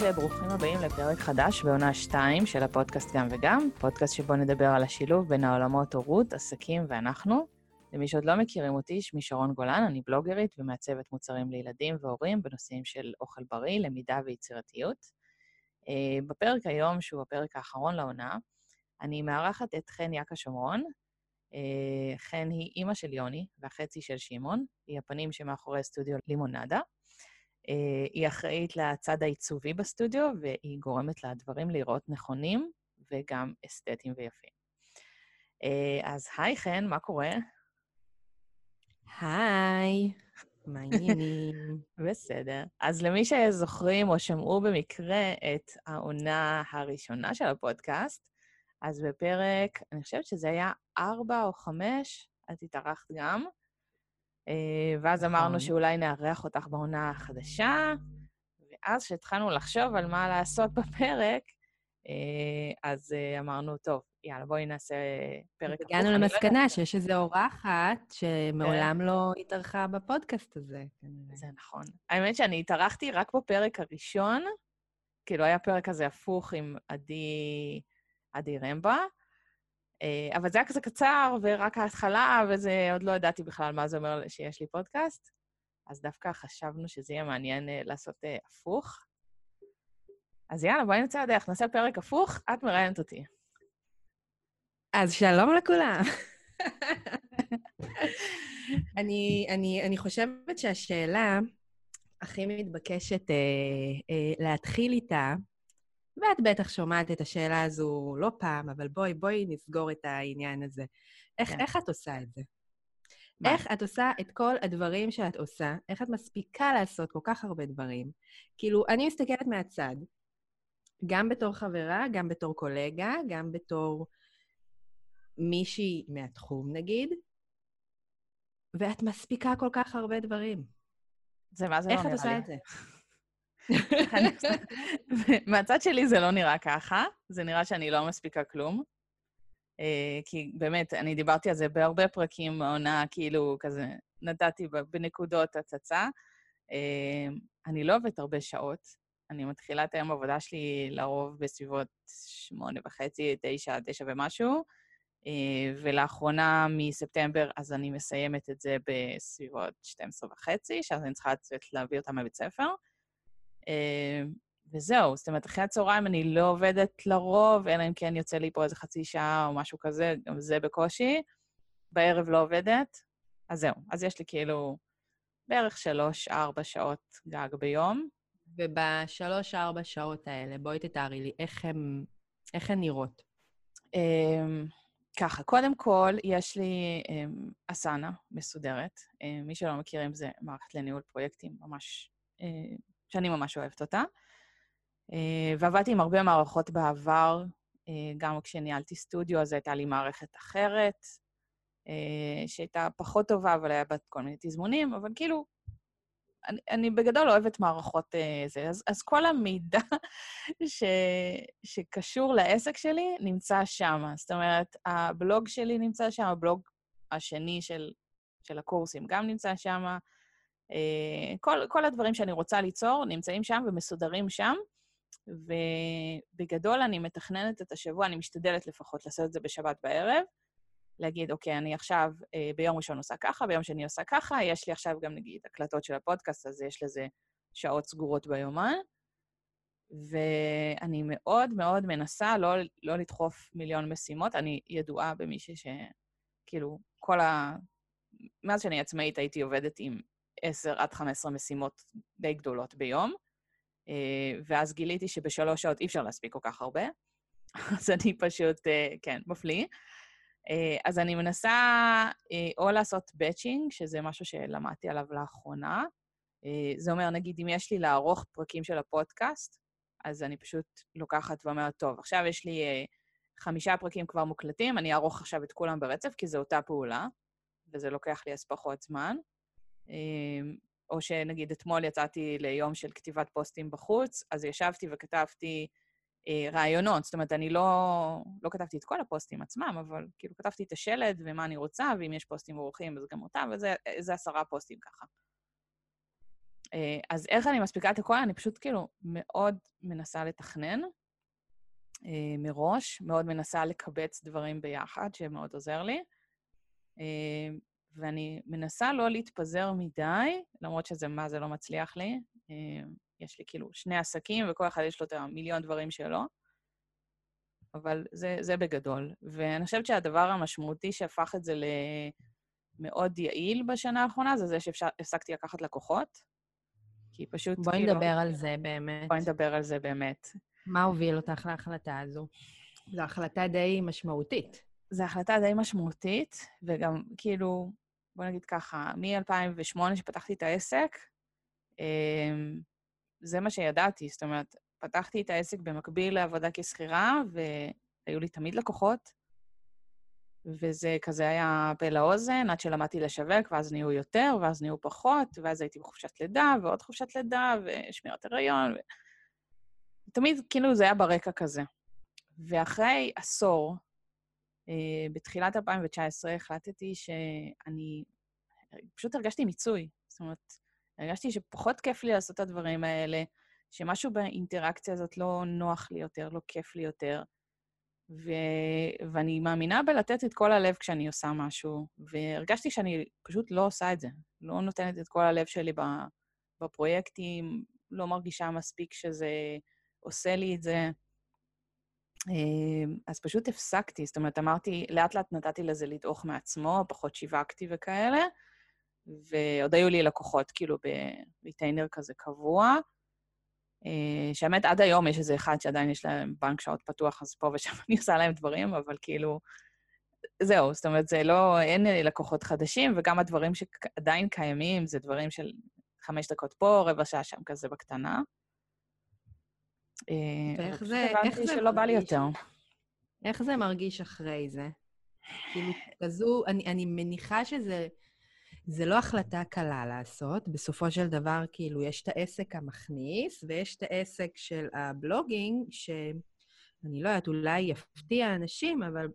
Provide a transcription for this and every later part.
היי וברוכים הבאים לפרק חדש בעונה 2 של הפודקאסט גם וגם, פודקאסט שבו נדבר על השילוב בין העולמות הורות, עסקים ואנחנו. למי שעוד לא מכירים אותי, שמי שרון גולן, אני בלוגרית ומעצבת מוצרים לילדים והורים בנושאים של אוכל בריא, למידה ויצירתיות. אה, בפרק היום, שהוא הפרק האחרון לעונה, אני מארחת את חן יאקה שומרון. אה, חן היא אימא של יוני והחצי של שמעון, היא הפנים שמאחורי סטודיו לימונדה. אה, היא אחראית לצד העיצובי בסטודיו, והיא גורמת לדברים להיראות נכונים וגם אסתטיים ויפים. אז היי, חן, מה קורה? היי, מה העניינים? בסדר. אז למי שזוכרים או שמעו במקרה את העונה הראשונה של הפודקאסט, אז בפרק, אני חושבת שזה היה ארבע או חמש, את התארחת גם, אה, ואז אמרנו נכון. שאולי נארח אותך בעונה החדשה, ואז כשהתחלנו לחשוב על מה לעשות בפרק, אה, אז אה, אמרנו, טוב, יאללה, בואי נעשה פרק הפוך. הגענו לא למסקנה שיש איזו אורחת שמעולם כן. לא התארחה בפודקאסט הזה. זה נכון. האמת שאני התארחתי רק בפרק הראשון, כאילו היה פרק כזה הפוך עם עדי, עדי רמבה, אה, אבל זה היה כזה קצר, ורק ההתחלה, וזה, עוד לא ידעתי בכלל מה זה אומר שיש לי פודקאסט, אז דווקא חשבנו שזה יהיה מעניין לעשות הפוך. אז יאללה, בואי נצא לדרך, נעשה פרק הפוך, את מראיינת אותי. אז שלום לכולם. אני, אני, אני חושבת שהשאלה הכי מתבקשת אה, אה, להתחיל איתה, ואת בטח שומעת את השאלה הזו לא פעם, אבל בואי, בואי נסגור את העניין הזה. איך, כן. איך את עושה את זה? מה? איך את עושה את כל הדברים שאת עושה? איך את מספיקה לעשות כל כך הרבה דברים? כאילו, אני מסתכלת מהצד, גם בתור חברה, גם בתור קולגה, גם בתור מישהי מהתחום, נגיד, ואת מספיקה כל כך הרבה דברים. זה מה זה לא נראה לי. איך את עושה את זה? מהצד שלי זה לא נראה ככה, זה נראה שאני לא מספיקה כלום. אה, כי באמת, אני דיברתי על זה בהרבה פרקים בעונה, כאילו, כזה, נתתי בנקודות הצצה. אה, אני לא עובדת הרבה שעות, אני מתחילה את היום העבודה שלי לרוב בסביבות שמונה וחצי, תשע, תשע ומשהו, אה, ולאחרונה מספטמבר אז אני מסיימת את זה בסביבות 12 וחצי, שאז אני צריכה לצאת להביא אותה מבית ספר. אה, וזהו, זאת אומרת, אחרי הצהריים אני לא עובדת לרוב, אלא אם כן יוצא לי פה איזה חצי שעה או משהו כזה, גם זה בקושי. בערב לא עובדת, אז זהו. אז יש לי כאילו בערך שלוש-ארבע שעות גג ביום, ובשלוש-ארבע שעות האלה, בואי תתארי לי, איך הן, איך הן נראות? Um, ככה, קודם כל, יש לי um, אסנה מסודרת. Um, מי שלא מכירים, זה מערכת לניהול פרויקטים ממש, uh, שאני ממש אוהבת אותה. Uh, ועבדתי עם הרבה מערכות בעבר, uh, גם כשניהלתי סטודיו, אז הייתה לי מערכת אחרת, uh, שהייתה פחות טובה, אבל היה בה כל מיני תזמונים, אבל כאילו, אני, אני בגדול אוהבת מערכות זה, אז, אז כל המידע ש, שקשור לעסק שלי נמצא שם. זאת אומרת, הבלוג שלי נמצא שם, הבלוג השני של, של הקורסים גם נמצא שם. Uh, כל, כל הדברים שאני רוצה ליצור נמצאים שם ומסודרים שם, ובגדול אני מתכננת את השבוע, אני משתדלת לפחות לעשות את זה בשבת בערב. להגיד, אוקיי, אני עכשיו אה, ביום ראשון עושה ככה, ביום שני עושה ככה, יש לי עכשיו גם, נגיד, הקלטות של הפודקאסט, אז יש לזה שעות סגורות ביומן. ואני מאוד מאוד מנסה לא, לא לדחוף מיליון משימות. אני ידועה במישהי ש... כאילו, כל ה... מאז שאני עצמאית הייתי עובדת עם 10 עד 15 משימות די גדולות ביום, אה, ואז גיליתי שבשלוש שעות אי אפשר להספיק כל כך הרבה, אז אני פשוט, אה, כן, מפליא. אה, אז אני מנסה או לעשות באצ'ינג, שזה משהו שלמדתי עליו לאחרונה. זה אומר, נגיד, אם יש לי לערוך פרקים של הפודקאסט, אז אני פשוט לוקחת ואומרת, טוב, עכשיו יש לי חמישה פרקים כבר מוקלטים, אני אערוך עכשיו את כולם ברצף, כי זו אותה פעולה, וזה לוקח לי אז פחות זמן. או שנגיד אתמול יצאתי ליום של כתיבת פוסטים בחוץ, אז ישבתי וכתבתי אה, רעיונות. זאת אומרת, אני לא, לא כתבתי את כל הפוסטים עצמם, אבל כאילו כתבתי את השלד ומה אני רוצה, ואם יש פוסטים אורחים אז גם אותם, וזה עשרה פוסטים ככה. אה, אז איך אני מספיקה את הכל? אני פשוט כאילו מאוד מנסה לתכנן אה, מראש, מאוד מנסה לקבץ דברים ביחד, שמאוד עוזר לי. אה, ואני מנסה לא להתפזר מדי, למרות שזה מה זה לא מצליח לי. יש לי כאילו שני עסקים, וכל אחד יש לו את המיליון דברים שלו. אבל זה, זה בגדול. ואני חושבת שהדבר המשמעותי שהפך את זה למאוד יעיל בשנה האחרונה, זה זה שהפסקתי לקחת לקוחות. כי פשוט בואי כאילו... בואי נדבר על זה באמת. בואי נדבר על זה באמת. מה הוביל אותך להחלטה הזו? זו החלטה די משמעותית. זו החלטה די משמעותית, וגם כאילו, בוא נגיד ככה, מ-2008 שפתחתי את העסק, אמ, זה מה שידעתי. זאת אומרת, פתחתי את העסק במקביל לעבודה כשכירה, והיו לי תמיד לקוחות, וזה כזה היה פה לאוזן, עד שלמדתי לשווק, ואז נהיו יותר, ואז נהיו פחות, ואז הייתי בחופשת לידה, ועוד חופשת לידה, ושמירת הריון. ו... תמיד כאילו זה היה ברקע כזה. ואחרי עשור, בתחילת 2019, החלטתי שאני... פשוט הרגשתי מיצוי. זאת אומרת, הרגשתי שפחות כיף לי לעשות את הדברים האלה, שמשהו באינטראקציה הזאת לא נוח לי יותר, לא כיף לי יותר. ו... ואני מאמינה בלתת את כל הלב כשאני עושה משהו, והרגשתי שאני פשוט לא עושה את זה. לא נותנת את כל הלב שלי בפרויקטים, לא מרגישה מספיק שזה עושה לי את זה. אמ, אז פשוט הפסקתי, זאת אומרת, אמרתי, לאט לאט נתתי לזה לדעוך מעצמו, פחות שיווקתי וכאלה, ועוד היו לי לקוחות, כאילו, בריטיינר כזה קבוע. אה, שהאמת, עד היום יש איזה אחד שעדיין יש להם בנק שעות פתוח, אז פה ושם אני עושה להם דברים, אבל כאילו, זהו, זאת אומרת, זה לא, אין לקוחות חדשים, וגם הדברים שעדיין קיימים זה דברים של חמש דקות פה, רבע שעה שם כזה בקטנה. אה, ואיך זה, איך זה שלא בא לי יותר. איך זה מרגיש אחרי זה? כאילו, כזו, אני, אני מניחה שזה זה לא החלטה קלה לעשות. בסופו של דבר, כאילו, יש את העסק המכניס, ויש את העסק של הבלוגינג, שאני לא יודעת, אולי יפתיע אנשים, אבל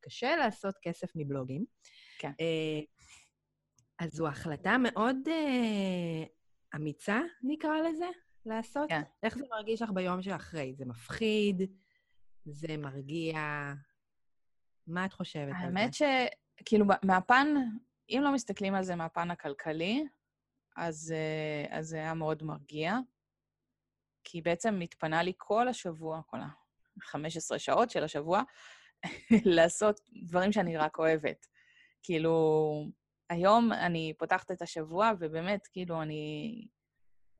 קשה לעשות כסף מבלוגים. כן. אה, אז זו החלטה מאוד uh, אמיצה, נקרא לזה, לעשות. כן. איך זה מרגיש לך ביום שאחרי? זה מפחיד? זה מרגיע? מה את חושבת על זה? האמת שכאילו, מהפן אם לא מסתכלים על זה מהפן הכלכלי, אז, אה, אז זה היה מאוד מרגיע, כי בעצם מתפנה לי כל השבוע, כל ה-15 שעות של השבוע, לעשות דברים שאני רק אוהבת. כאילו, היום אני פותחת את השבוע, ובאמת, כאילו, אני...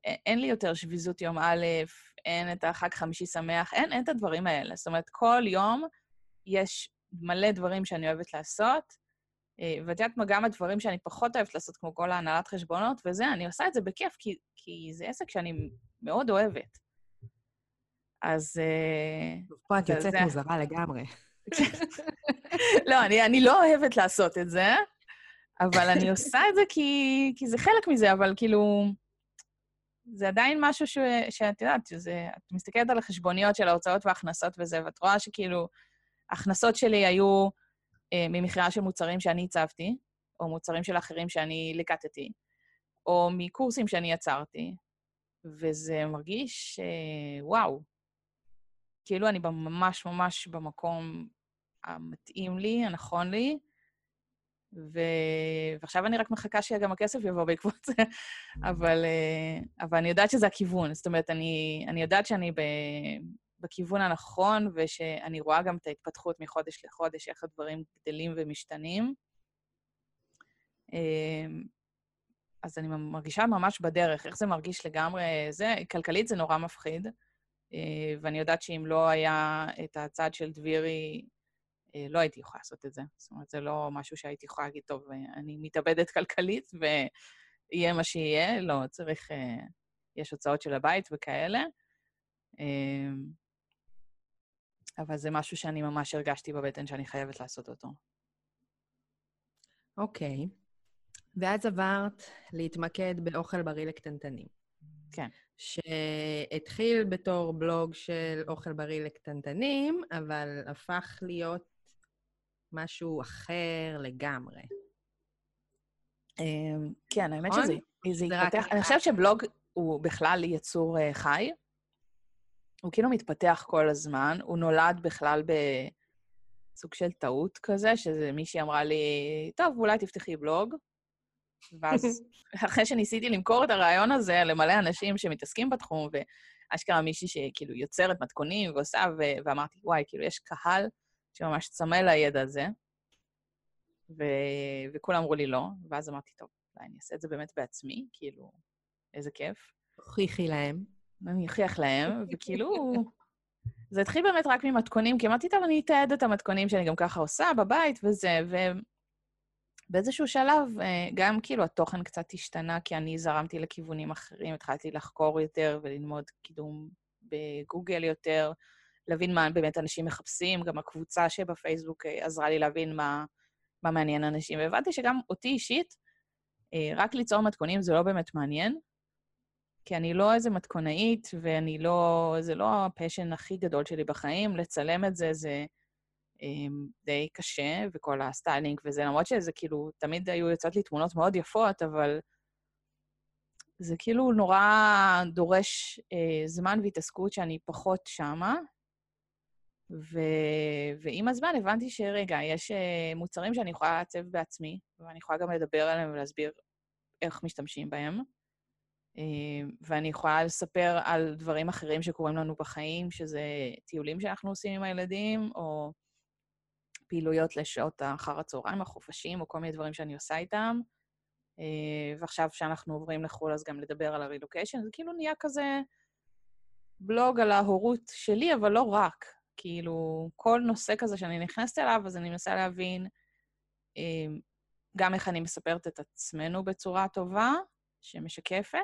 אין לי יותר שביזות יום א', אין את החג חמישי שמח, אין, אין את הדברים האלה. זאת אומרת, כל יום יש מלא דברים שאני אוהבת לעשות, אה, ואת יודעת מה, גם הדברים שאני פחות אוהבת לעשות, כמו כל ההנהלת חשבונות וזה, אני עושה את זה בכיף, כי, כי זה עסק שאני מאוד אוהבת. אז... אה, פה את יוצאת מוזרה לגמרי. לא, אני, אני לא אוהבת לעשות את זה, אבל אני עושה את זה כי, כי זה חלק מזה, אבל כאילו... זה עדיין משהו ש, שאת יודעת, שזה, את מסתכלת על החשבוניות של ההוצאות וההכנסות וזה, ואת רואה שכאילו, ההכנסות שלי היו אה, ממכירה של מוצרים שאני הצבתי, או מוצרים של אחרים שאני ליקטתי, או מקורסים שאני יצרתי, וזה מרגיש, אה, וואו, כאילו אני ממש ממש במקום המתאים לי, הנכון לי, ו... ועכשיו אני רק מחכה שגם הכסף יבוא בעקבות זה, אבל, אה, אבל אני יודעת שזה הכיוון. זאת אומרת, אני, אני יודעת שאני ב... בכיוון הנכון, ושאני רואה גם את ההתפתחות מחודש לחודש, איך הדברים גדלים ומשתנים. אמ, אז אני מרגישה ממש בדרך, איך זה מרגיש לגמרי זה. כלכלית זה נורא מפחיד, אה, ואני יודעת שאם לא היה את הצד של דבירי, אה, לא הייתי יכולה לעשות את זה. זאת אומרת, זה לא משהו שהייתי יכולה להגיד, טוב, אני מתאבדת כלכלית ויהיה מה שיהיה. לא, צריך... אה, יש הוצאות של הבית וכאלה. אמ, אבל זה משהו שאני ממש הרגשתי בבטן שאני חייבת לעשות אותו. אוקיי. Okay. ואז עברת להתמקד באוכל בריא לקטנטנים. כן. שהתחיל בתור בלוג של אוכל בריא לקטנטנים, אבל הפך להיות משהו אחר לגמרי. אמ, כן, האמת נכון? שזה התפתח... אני חושבת שבלוג הוא בכלל יצור uh, חי. הוא כאילו מתפתח כל הזמן, הוא נולד בכלל בסוג של טעות כזה, שזה מישהי אמרה לי, טוב, אולי תפתחי בלוג. ואז אחרי שניסיתי למכור את הרעיון הזה למלא אנשים שמתעסקים בתחום, ואשכרה מישהי שכאילו יוצרת מתכונים ועושה, ו- ואמרתי, וואי, כאילו, יש קהל שממש צמא לידע הזה, ו- וכולם אמרו לי לא, ואז אמרתי, טוב, אולי אני אעשה את זה באמת בעצמי, כאילו, איזה כיף. הוכיחי להם. אני אוכיח להם, וכאילו... זה התחיל באמת רק ממתכונים, כי אמרתי, טוב, אני אתעד את המתכונים שאני גם ככה עושה בבית וזה, ובאיזשהו שלב אה, גם כאילו התוכן קצת השתנה, כי אני זרמתי לכיוונים אחרים, התחלתי לחקור יותר וללמוד קידום בגוגל יותר, להבין מה באמת אנשים מחפשים, גם הקבוצה שבפייסבוק אה, עזרה לי להבין מה, מה מעניין אנשים, והבנתי שגם אותי אישית, אה, רק ליצור מתכונים זה לא באמת מעניין, כי אני לא איזה מתכונאית, ואני לא... זה לא ה passion הכי גדול שלי בחיים. לצלם את זה זה אמ, די קשה, וכל הסטיילינג וזה, למרות שזה כאילו, תמיד היו יוצאות לי תמונות מאוד יפות, אבל זה כאילו נורא דורש אה, זמן והתעסקות שאני פחות שמה. ו... ועם הזמן הבנתי שרגע, יש אה, מוצרים שאני יכולה לעצב בעצמי, ואני יכולה גם לדבר עליהם ולהסביר איך משתמשים בהם. אה, ואני יכולה לספר על דברים אחרים שקורים לנו בחיים, שזה טיולים שאנחנו עושים עם הילדים, או פעילויות לשעות אחר הצהריים, החופשים, או כל מיני דברים שאני עושה איתם. אה, ועכשיו, כשאנחנו עוברים לחו"ל, אז גם לדבר על הרילוקיישן. זה כאילו נהיה כזה בלוג על ההורות שלי, אבל לא רק. כאילו, כל נושא כזה שאני נכנסת אליו, אז אני מנסה להבין אה, גם איך אני מספרת את עצמנו בצורה טובה, שמשקפת,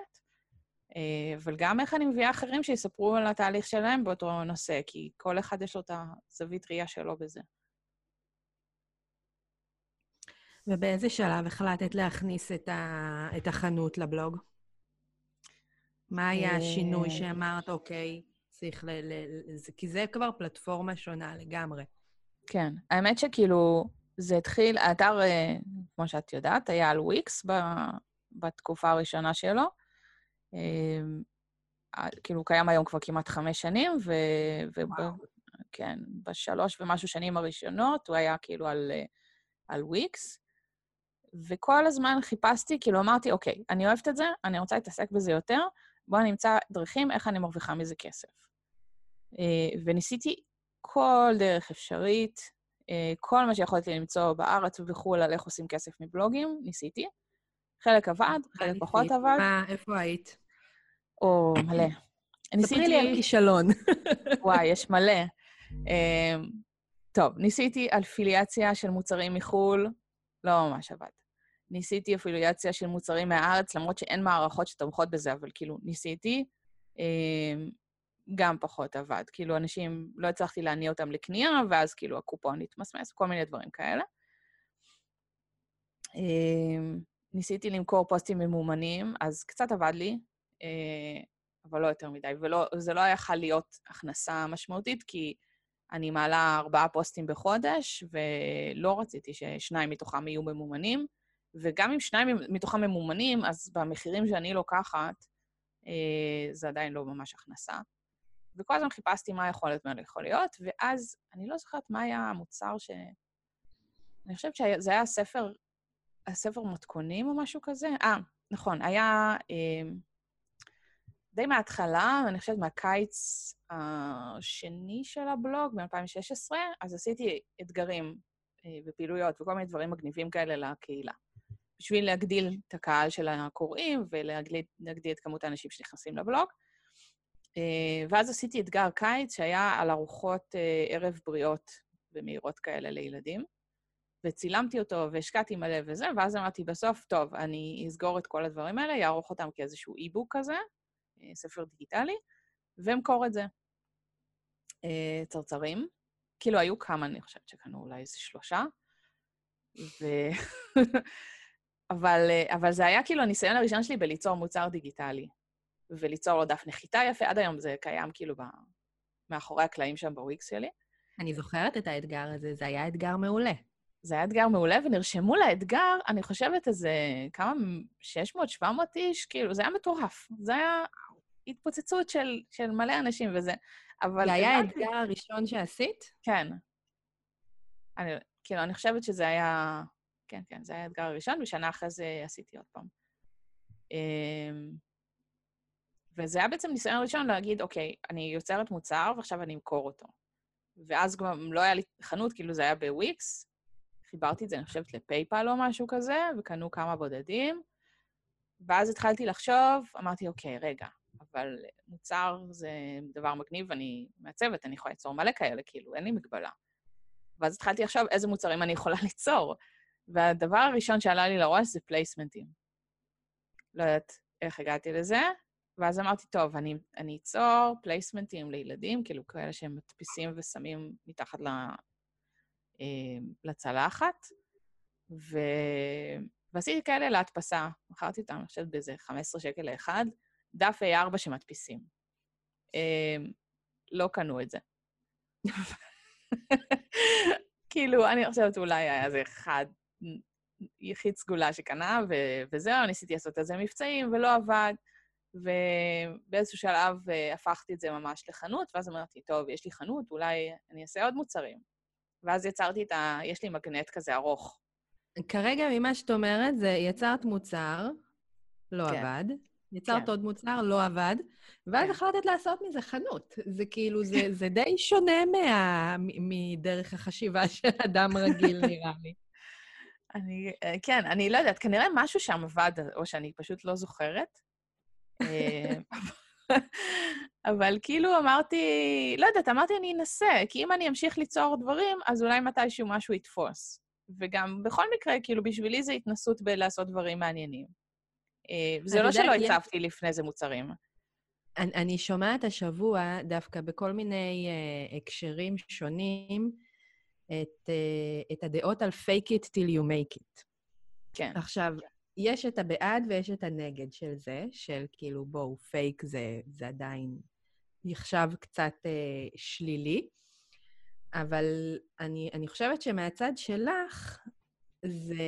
אה, אבל גם איך אני מביאה אחרים שיספרו על התהליך שלהם באותו נושא, כי כל אחד יש לו את הזווית ראייה שלו בזה. ובאיזה שלב החלטת להכניס את, ה... את החנות לבלוג? מה היה השינוי אה, שאמרת, אוקיי, צריך ל... ל... כי זה כבר פלטפורמה שונה לגמרי. כן, האמת שכאילו, זה התחיל, האתר, אה, כמו שאת יודעת, היה על וויקס בתקופה הראשונה שלו. אמ, כאילו, הוא קיים היום כבר כמעט חמש שנים, ו... כן, בשלוש ומשהו שנים הראשונות הוא היה כאילו על, על וויקס, וכל הזמן חיפשתי, כאילו אמרתי, אוקיי, אני אוהבת את זה, אני רוצה להתעסק בזה יותר, בואו נמצא דרכים איך אני מרוויחה מזה כסף. אה, וניסיתי כל דרך אפשרית, אה, כל מה שיכולתי למצוא בארץ ובחו"ל על איך עושים כסף מבלוגים, ניסיתי. חלק עבד, חלק פחות עבד. מה, איפה היית? או, מלא. ניסיתי... ספרי לי על כישלון. וואי, יש מלא. אמ, טוב, ניסיתי אפיליאציה של מוצרים מחו"ל, לא ממש עבד. ניסיתי אפיליאציה של מוצרים מהארץ, למרות שאין מערכות שתומכות בזה, אבל כאילו, ניסיתי. גם פחות עבד. כאילו, אנשים, לא הצלחתי להניע אותם לקנייה, ואז כאילו הקופון התמסמס, כל מיני דברים כאלה. אמ, ניסיתי למכור פוסטים ממומנים, אז קצת עבד לי, אה, אבל לא יותר מדי. וזה לא יכול להיות הכנסה משמעותית, כי אני מעלה ארבעה פוסטים בחודש, ולא רציתי ששניים מתוכם יהיו ממומנים. וגם אם שניים מתוכם ממומנים, אז במחירים שאני לוקחת, אה, זה עדיין לא ממש הכנסה. וכל הזמן חיפשתי מה יכול להיות, מה לא יכול להיות, ואז אני לא זוכרת מה היה המוצר ש... אני חושבת שזה היה ספר, הספר מתכונים או משהו כזה. אה, נכון, היה... אה, די מההתחלה, אני חושבת מהקיץ השני של הבלוג, ב-2016, אז עשיתי אתגרים אה, ופעילויות וכל מיני דברים מגניבים כאלה לקהילה. בשביל להגדיל את הקהל של הקוראים ולהגדיל את כמות האנשים שנכנסים לבלוג. אה, ואז עשיתי אתגר קיץ שהיה על ארוחות אה, ערב בריאות ומהירות כאלה לילדים, וצילמתי אותו והשקעתי מלא וזה, ואז אמרתי בסוף, טוב, אני אסגור את כל הדברים האלה, אערוך אותם כאיזשהו אי-בוק כזה, אה, ספר דיגיטלי, ואמכור את זה. צרצרים. כאילו, היו כמה, אני חושבת שקנו אולי איזה שלושה. ו... אבל, אבל זה היה כאילו הניסיון הראשון שלי בליצור מוצר דיגיטלי, וליצור לו דף נחיתה יפה. עד היום זה קיים כאילו ב... מאחורי הקלעים שם בוויקס שלי. אני זוכרת את האתגר הזה, זה היה אתגר מעולה. זה היה אתגר מעולה, ונרשמו לאתגר, אני חושבת, איזה כמה, 600-700 איש, כאילו, זה היה מטורף. זה היה התפוצצות של, של מלא אנשים וזה, אבל... זה היה האתגר הראשון שעשית? כן. אני, כאילו, אני חושבת שזה היה... כן, כן, זה היה האתגר הראשון, ושנה אחרי זה עשיתי עוד פעם. וזה היה בעצם ניסיון ראשון להגיד, אוקיי, אני יוצרת מוצר ועכשיו אני אמכור אותו. ואז גם לא היה לי חנות, כאילו זה היה בוויקס, חיברתי את זה, אני חושבת, לפייפל או משהו כזה, וקנו כמה בודדים. ואז התחלתי לחשוב, אמרתי, אוקיי, רגע, אבל מוצר זה דבר מגניב, אני מעצבת, אני יכולה ליצור מלא כאלה, כאילו, אין לי מגבלה. ואז התחלתי לחשוב איזה מוצרים אני יכולה ליצור. והדבר הראשון שעלה לי לראש זה פלייסמנטים. לא יודעת איך הגעתי לזה, ואז אמרתי, טוב, אני, אני אצור פלייסמנטים לילדים, כאילו כאלה שהם מדפיסים ושמים מתחת ל, אה, לצלחת, ו... ועשיתי כאלה להדפסה. מכרתי אותם, אני חושבת, באיזה 15 שקל לאחד, דף A4 שמדפיסים. אה, לא קנו את זה. כאילו, אני חושבת אולי היה איזה אחד, יחיד סגולה שקנה, ו- וזהו, ניסיתי לעשות על זה מבצעים, ולא עבד. ובאיזשהו שלב uh, הפכתי את זה ממש לחנות, ואז אמרתי, טוב, יש לי חנות, אולי אני אעשה עוד מוצרים. ואז יצרתי את ה... יש לי מגנט כזה ארוך. כרגע, ממה שאת אומרת, זה יצרת מוצר, לא כן. עבד, יצרת כן. עוד מוצר, לא עבד, ואז כן. החלטת לעשות מזה חנות. זה כאילו, זה, זה די שונה מה, מדרך החשיבה של אדם רגיל, נראה לי. אני, אה, כן, אני לא יודעת, כנראה משהו שם עבד, או שאני פשוט לא זוכרת. אה, אבל כאילו אמרתי, לא יודעת, אמרתי אני אנסה, כי אם אני אמשיך ליצור דברים, אז אולי מתישהו משהו יתפוס. וגם בכל מקרה, כאילו, בשבילי זה התנסות בלעשות דברים מעניינים. אה, וזה לא שלא הצבתי לפני זה מוצרים. אני, אני שומעת השבוע, דווקא בכל מיני uh, הקשרים שונים, את, uh, את הדעות על fake it till you make it. כן. עכשיו, יש את הבעד ויש את הנגד של זה, של כאילו, בואו, פייק זה, זה עדיין נחשב קצת אה, שלילי, אבל אני, אני חושבת שמהצד שלך, זה,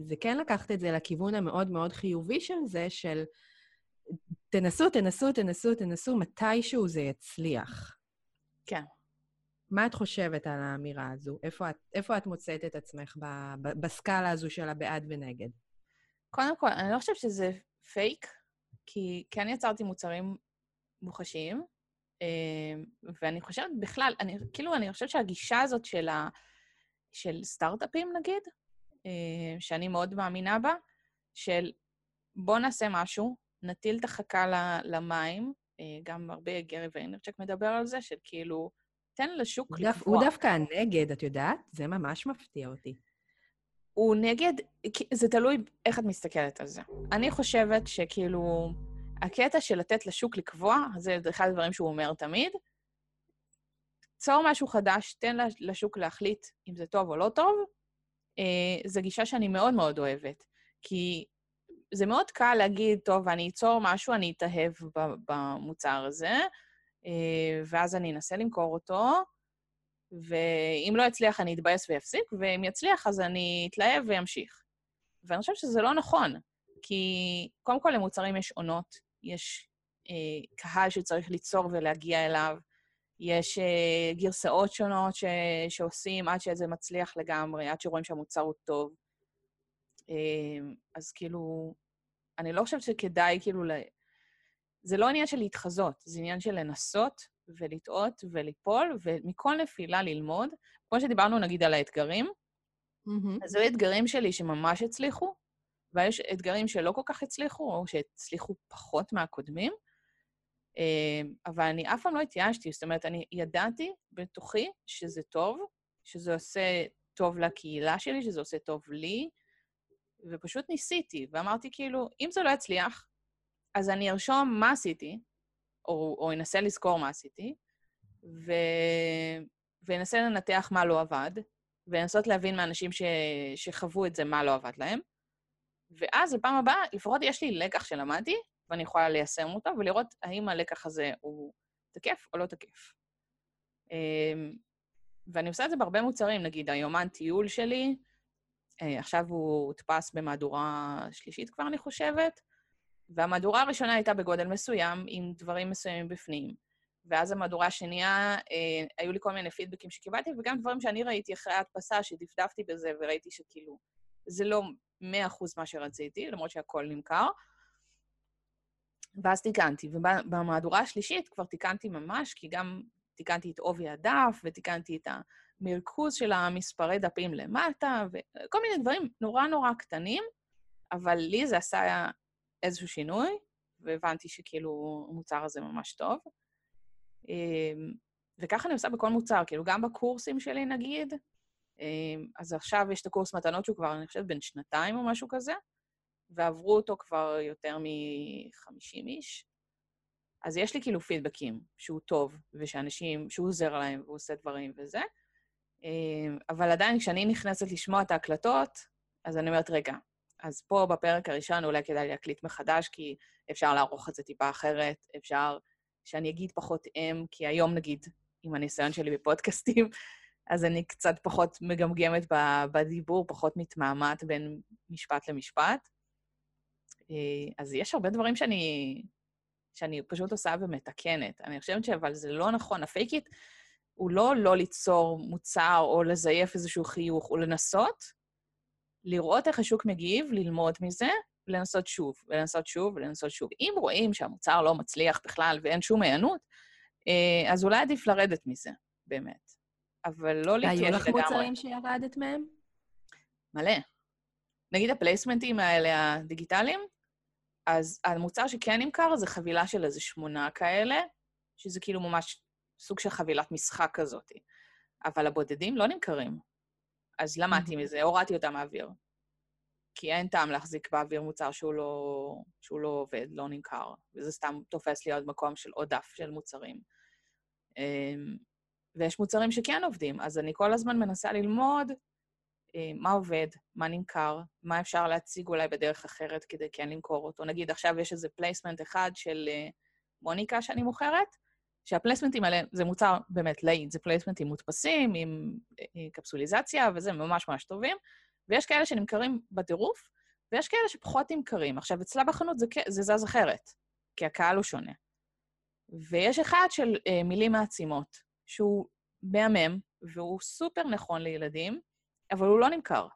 זה כן לקחת את זה לכיוון המאוד מאוד חיובי של זה, של תנסו, תנסו, תנסו, תנסו, מתישהו זה יצליח. כן. מה את חושבת על האמירה הזו? איפה את, איפה את מוצאת את עצמך ב, ב, בסקאלה הזו של הבעד ונגד? קודם כל, אני לא חושבת שזה פייק, כי כן יצרתי מוצרים מוחשיים, אמ, ואני חושבת בכלל, אני, כאילו, אני חושבת שהגישה הזאת של, ה, של סטארט-אפים, נגיד, אמ, שאני מאוד מאמינה בה, של בוא נעשה משהו, נטיל את החכה למים, אה, גם הרבה גרי ויינרצ'ק מדבר על זה, של כאילו, תן לשוק לקבוע. הוא דווקא הנגד, את יודעת? זה ממש מפתיע אותי. הוא נגד, זה תלוי איך את מסתכלת על זה. אני חושבת שכאילו, הקטע של לתת לשוק לקבוע, זה אחד הדברים שהוא אומר תמיד, צור משהו חדש, תן לשוק להחליט אם זה טוב או לא טוב, אה, זו גישה שאני מאוד מאוד אוהבת. כי זה מאוד קל להגיד, טוב, אני אצור משהו, אני אתאהב במוצר הזה, ואז אני אנסה למכור אותו, ואם לא יצליח, אני אתבאס ויפסיק, ואם יצליח, אז אני אתלהב וימשיך. ואני חושבת שזה לא נכון, כי קודם כל למוצרים יש עונות, יש אה, קהל שצריך ליצור ולהגיע אליו, יש אה, גרסאות שונות ש, שעושים עד שזה מצליח לגמרי, עד שרואים שהמוצר הוא טוב. אה, אז כאילו, אני לא חושבת שכדאי כאילו. זה לא עניין של להתחזות, זה עניין של לנסות ולטעות וליפול, ומכל נפילה ללמוד. כמו שדיברנו נגיד על האתגרים, mm-hmm. אז זה אתגרים שלי שממש הצליחו, ויש אתגרים שלא כל כך הצליחו, או שהצליחו פחות מהקודמים, אה, אבל אני אף פעם לא התייאשתי. זאת אומרת, אני ידעתי בתוכי שזה טוב, שזה עושה טוב לקהילה שלי, שזה עושה טוב לי, ופשוט ניסיתי, ואמרתי כאילו, אם זה לא יצליח, אז אני ארשום מה עשיתי, או, או אנסה לזכור מה עשיתי, ו... ואנסה לנתח מה לא עבד, ולנסות להבין מאנשים ש... שחוו את זה מה לא עבד להם. ואז בפעם הבאה, לפחות יש לי לקח שלמדתי, ואני יכולה ליישם אותו, ולראות האם הלקח הזה הוא תקף או לא תקף. אמ, ואני עושה את זה בהרבה מוצרים, נגיד היומן טיול שלי, אה, עכשיו הוא הודפס במהדורה שלישית כבר, אני חושבת, והמהדורה הראשונה הייתה בגודל מסוים, עם דברים מסוימים בפנים. ואז המהדורה השנייה, אה, היו לי כל מיני פידבקים שקיבלתי, וגם דברים שאני ראיתי אחרי ההדפסה, שדפדפתי בזה וראיתי שכאילו, זה לא 100% מה שרציתי, למרות שהכל נמכר. ואז תיקנתי, ובמהדורה השלישית כבר תיקנתי ממש, כי גם תיקנתי את עובי הדף, ותיקנתי את המרכוז של המספרי דפים למטה, וכל מיני דברים נורא נורא קטנים, אבל לי זה עשה איזשהו שינוי, והבנתי שכאילו המוצר הזה ממש טוב. אמ, וככה אני עושה בכל מוצר, כאילו גם בקורסים שלי נגיד, אמ, אז עכשיו יש את הקורס מתנות שהוא כבר, אני חושבת, בן שנתיים או משהו כזה, ועברו אותו כבר יותר מ-50 איש. אז יש לי כאילו פידבקים שהוא טוב, ושאנשים, שהוא עוזר להם והוא עושה דברים וזה, אמ, אבל עדיין כשאני נכנסת לשמוע את ההקלטות, אז אני אומרת, רגע, אז פה בפרק הראשון אולי כדאי להקליט מחדש, כי אפשר לערוך את זה טיפה אחרת, אפשר שאני אגיד פחות אם, כי היום נגיד, עם הניסיון שלי בפודקאסטים, אז אני קצת פחות מגמגמת בדיבור, פחות מתמהמת בין משפט למשפט. אה, אז יש הרבה דברים שאני, שאני פשוט עושה ומתקנת. אני חושבת שאבל זה לא נכון. ה fake it הוא לא לא ליצור מוצר או לזייף איזשהו חיוך, הוא לנסות, לראות איך השוק מגיב, ללמוד מזה, לנסות שוב, ולנסות שוב, ולנסות שוב. אם רואים שהמוצר לא מצליח בכלל ואין שום היענות, אה, אז אולי עדיף לרדת מזה, באמת. אבל לא להתייש לגמרי. היו לך מוצרים שירדת מהם? מלא. נגיד הפלייסמנטים האלה, הדיגיטליים, אז המוצר שכן נמכר זה חבילה של איזה שמונה כאלה, שזה כאילו ממש סוג של חבילת משחק כזאת. אבל הבודדים לא נמכרים. אז למדתי מזה, הורדתי אותם מהאוויר. כי אין טעם להחזיק באוויר מוצר שהוא לא, שהוא לא עובד, לא נמכר, וזה סתם תופס לי עוד מקום של עוד דף של מוצרים. אמ, ויש מוצרים שכן עובדים, אז אני כל הזמן מנסה ללמוד אה, מה עובד, מה נמכר, מה אפשר להציג אולי בדרך אחרת כדי כן למכור אותו. נגיד, עכשיו יש איזה placement אחד של אה, מוניקה שאני מוכרת, שהפלייסמנטים האלה, זה מוצר באמת להיט, זה פלייסמנטים מודפסים עם אה, קפסוליזציה, וזה ממש ממש טובים, ויש כאלה שנמכרים בטירוף, ויש כאלה שפחות נמכרים. עכשיו, אצלה בחנות זה, זה זז אחרת, כי הקהל הוא שונה. ויש אחד של אה, מילים מעצימות, שהוא מהמם, והוא סופר נכון לילדים, אבל הוא לא נמכר.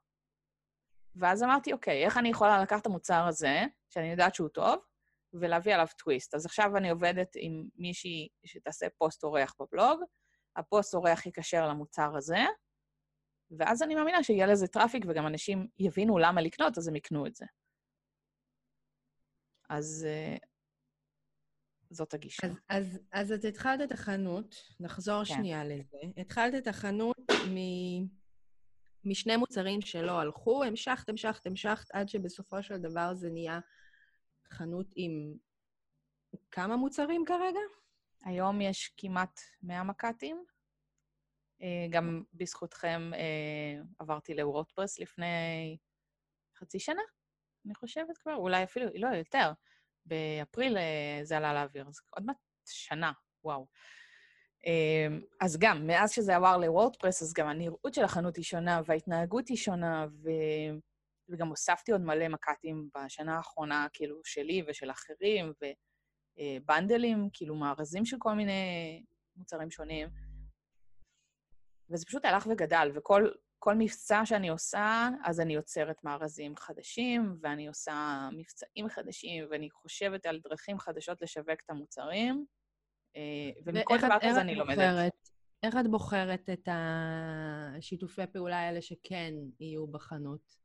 ואז אמרתי, אוקיי, איך אני יכולה לקחת את המוצר הזה, שאני יודעת שהוא טוב, ולהביא עליו טוויסט. אז עכשיו אני עובדת עם מישהי שתעשה פוסט אורח בבלוג, הפוסט אורח יקשר למוצר הזה, ואז אני מאמינה שיהיה לזה traffic וגם אנשים יבינו למה לקנות, אז הם יקנו את זה. אז uh, זאת הגישה. אז, אז, אז את התחלת את החנות, נחזור כן. שנייה לזה. התחלת את החנות מ... משני מוצרים שלא הלכו, המשכת, המשכת, המשכת, עד שבסופו של דבר זה נהיה חנות עם כמה מוצרים כרגע? היום יש כמעט 100 מק"טים. אה, גם בזכותכם אה, עברתי לוורדפרס לפני חצי שנה, אני חושבת כבר, אולי אפילו, לא, יותר. באפריל אה, זה עלה לאוויר, אז עוד מעט שנה, וואו. אז גם, מאז שזה עבר לוורדפרס, אז גם הנראות של החנות היא שונה, וההתנהגות היא שונה, ו... וגם הוספתי עוד מלא מק"טים בשנה האחרונה, כאילו, שלי ושל אחרים, ובנדלים, כאילו, מארזים של כל מיני מוצרים שונים. וזה פשוט הלך וגדל, וכל מבצע שאני עושה, אז אני יוצרת מארזים חדשים, ואני עושה מבצעים חדשים, ואני חושבת על דרכים חדשות לשווק את המוצרים, אה, ומכל דבר כזה אני לומדת. בוחרת, איך את בוחרת את השיתופי פעולה האלה שכן יהיו בחנות?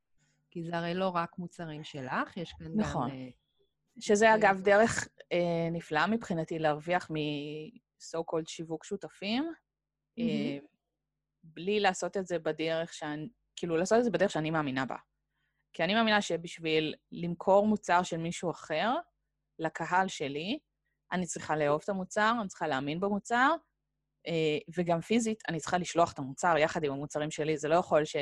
כי זה הרי לא רק מוצרים שלך, יש כאן נכון. גם... נכון. שזה, אגב, דרך אה, נפלאה מבחינתי להרוויח מ-so called שיווק שותפים. Mm-hmm. בלי לעשות את זה בדרך שאני, כאילו, לעשות את זה בדרך שאני מאמינה בה. כי אני מאמינה שבשביל למכור מוצר של מישהו אחר, לקהל שלי, אני צריכה לאהוב את המוצר, אני צריכה להאמין במוצר, אה, וגם פיזית, אני צריכה לשלוח את המוצר יחד עם המוצרים שלי. זה לא יכול ש...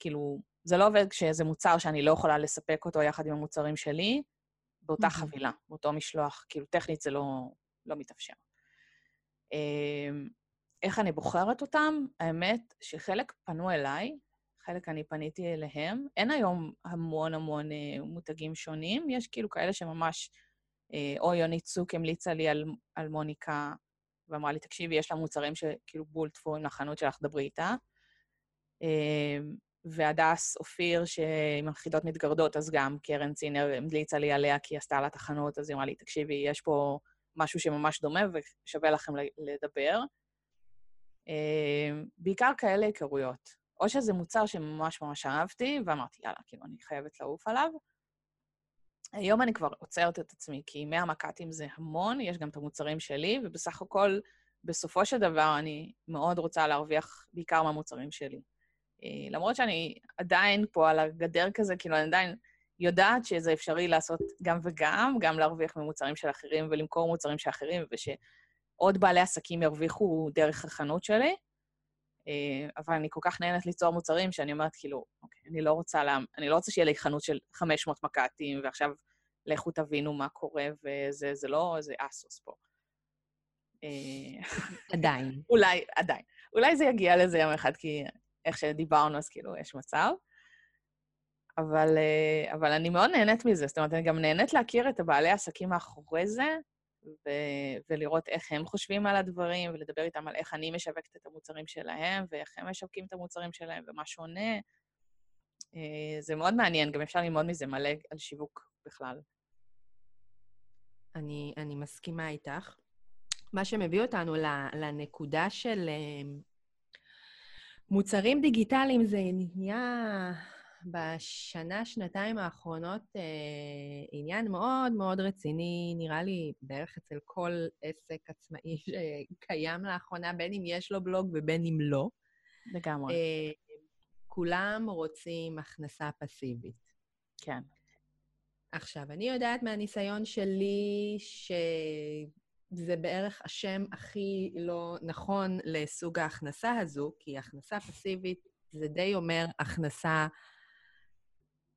כאילו, זה לא עובד כשזה מוצר שאני לא יכולה לספק אותו יחד עם המוצרים שלי, באותה חבילה, באותו משלוח. כאילו, טכנית זה לא, לא מתאפשר. אה, איך אני בוחרת אותם? האמת שחלק פנו אליי, חלק אני פניתי אליהם. אין היום המון המון אה, מותגים שונים, יש כאילו כאלה שממש, אה, או יונית צוק המליצה לי על, על מוניקה, ואמרה לי, תקשיבי, יש לה מוצרים שכאילו בול תפורים לחנות שלך, דברי איתה. אה, והדס אופיר, שעם החידות מתגרדות, אז גם קרן צינר המליצה לי עליה כי היא עשתה לה תחנות, אז היא אמרה לי, תקשיבי, יש פה משהו שממש דומה ושווה לכם לדבר. בעיקר כאלה היכרויות. או שזה מוצר שממש ממש אהבתי, ואמרתי, יאללה, כאילו, אני חייבת לעוף עליו. היום אני כבר עוצרת את עצמי, כי 100 מק"טים זה המון, יש גם את המוצרים שלי, ובסך הכל, בסופו של דבר, אני מאוד רוצה להרוויח בעיקר מהמוצרים שלי. אה, למרות שאני עדיין פה על הגדר כזה, כאילו, אני עדיין יודעת שזה אפשרי לעשות גם וגם, גם להרוויח ממוצרים של אחרים ולמכור מוצרים של אחרים, ושעוד בעלי עסקים ירוויחו דרך החנות שלי. אה, אבל אני כל כך נהנית ליצור מוצרים, שאני אומרת, כאילו, אוקיי, אני לא רוצה, לה, אני לא רוצה שיהיה לי חנות של 500 מק"טים, ועכשיו לכו תבינו מה קורה, וזה זה לא איזה אסוס פה. אה, עדיין. אולי, עדיין. אולי זה יגיע לזה יום אחד, כי איך שדיברנו, אז כאילו, יש מצב. אבל, אה, אבל אני מאוד נהנית מזה. זאת אומרת, אני גם נהנית להכיר את הבעלי העסקים מאחורי זה, ו- ולראות איך הם חושבים על הדברים, ולדבר איתם על איך אני משווקת את המוצרים שלהם, ואיך הם משווקים את המוצרים שלהם, ומה שונה. אה, זה מאוד מעניין, גם אפשר ללמוד מזה מלא על שיווק בכלל. אני, אני מסכימה איתך. מה שמביא אותנו לנקודה של אה, מוצרים דיגיטליים זה נהיה בשנה, שנתיים האחרונות אה, עניין מאוד מאוד רציני, נראה לי בערך אצל כל עסק עצמאי שקיים לאחרונה, בין אם יש לו בלוג ובין אם לא. לגמרי. אה, כולם רוצים הכנסה פסיבית. כן. עכשיו, אני יודעת מהניסיון שלי שזה בערך השם הכי לא נכון לסוג ההכנסה הזו, כי הכנסה פסיבית זה די אומר הכנסה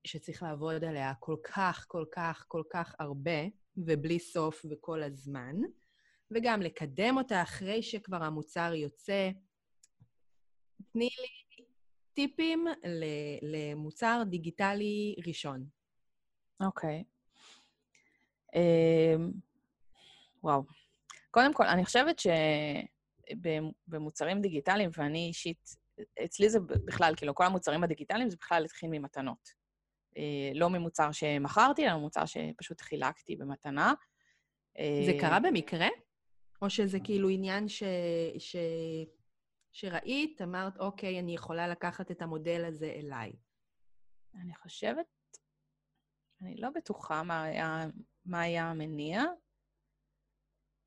שצריך לעבוד עליה כל כך, כל כך, כל כך הרבה, ובלי סוף וכל הזמן, וגם לקדם אותה אחרי שכבר המוצר יוצא. תני לי טיפים למוצר דיגיטלי ראשון. אוקיי. Okay. Um, וואו. קודם כל, אני חושבת שבמוצרים דיגיטליים, ואני אישית, אצלי זה בכלל, כאילו, כל המוצרים הדיגיטליים זה בכלל התחיל ממתנות. אה, לא ממוצר שמכרתי, אלא ממוצר שפשוט חילקתי במתנה. זה אה, קרה במקרה? או שזה כאילו עניין ש... ש... שראית, אמרת, אוקיי, אני יכולה לקחת את המודל הזה אליי? אני חושבת, אני לא בטוחה מה היה, מה היה המניע.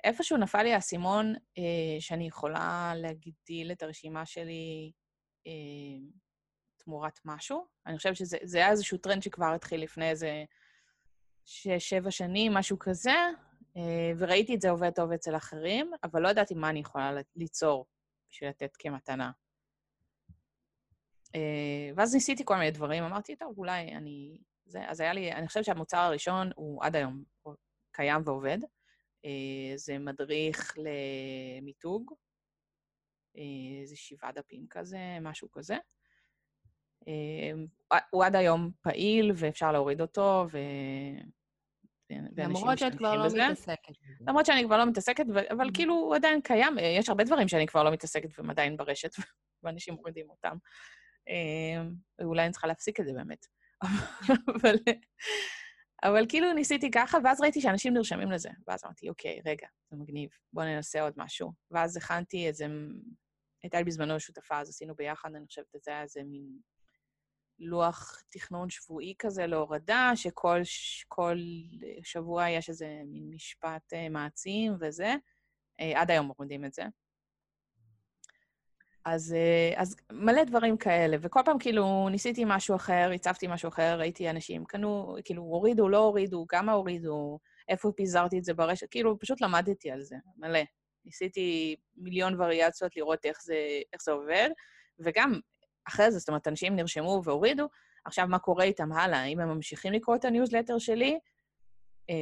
איפשהו נפל לי האסימון אה, שאני יכולה להגדיל את הרשימה שלי אה, תמורת משהו. אני חושבת שזה היה איזשהו טרנד שכבר התחיל לפני איזה שש-שבע שנים, משהו כזה, אה, וראיתי את זה עובד טוב אצל אחרים, אבל לא ידעתי מה אני יכולה ליצור בשביל לתת כמתנה. אה, ואז ניסיתי כל מיני דברים, אמרתי, טוב, אולי אני... זה, אז היה לי, אני חושבת שהמוצר הראשון הוא עד היום קיים ועובד. אה, זה מדריך למיתוג, איזה שבעה דפים כזה, משהו כזה. אמ, הוא עד היום פעיל ואפשר להוריד אותו, ו... למרות שאת כבר לא בזה. מתעסקת. למרות שאני כבר לא מתעסקת, אבל mm-hmm. כאילו הוא עדיין קיים. יש הרבה דברים שאני כבר לא מתעסקת והם עדיין ברשת, ואנשים מורידים אותם. אמ, ואולי אני צריכה להפסיק את זה באמת. אבל, אבל כאילו ניסיתי ככה, ואז ראיתי שאנשים נרשמים לזה. ואז אמרתי, אוקיי, רגע, זה מגניב, בואו ננסה עוד משהו. ואז הכנתי איזה... הייתה לי בזמנו שותפה, אז עשינו ביחד, אני חושבת שזה היה איזה מין לוח תכנון שבועי כזה להורדה, שכל כל שבוע יש איזה מין משפט אה, מעצים וזה. אה, עד היום מורידים את זה. אז, אה, אז מלא דברים כאלה, וכל פעם כאילו ניסיתי משהו אחר, הצבתי משהו אחר, ראיתי אנשים קנו, כאילו הורידו, לא הורידו, כמה הורידו, איפה פיזרתי את זה ברשת, כאילו פשוט למדתי על זה, מלא. ניסיתי מיליון וריאציות לראות איך זה, איך זה עובד, וגם אחרי זה, זאת אומרת, אנשים נרשמו והורידו, עכשיו מה קורה איתם הלאה? האם הם ממשיכים לקרוא את הניוזלטר שלי,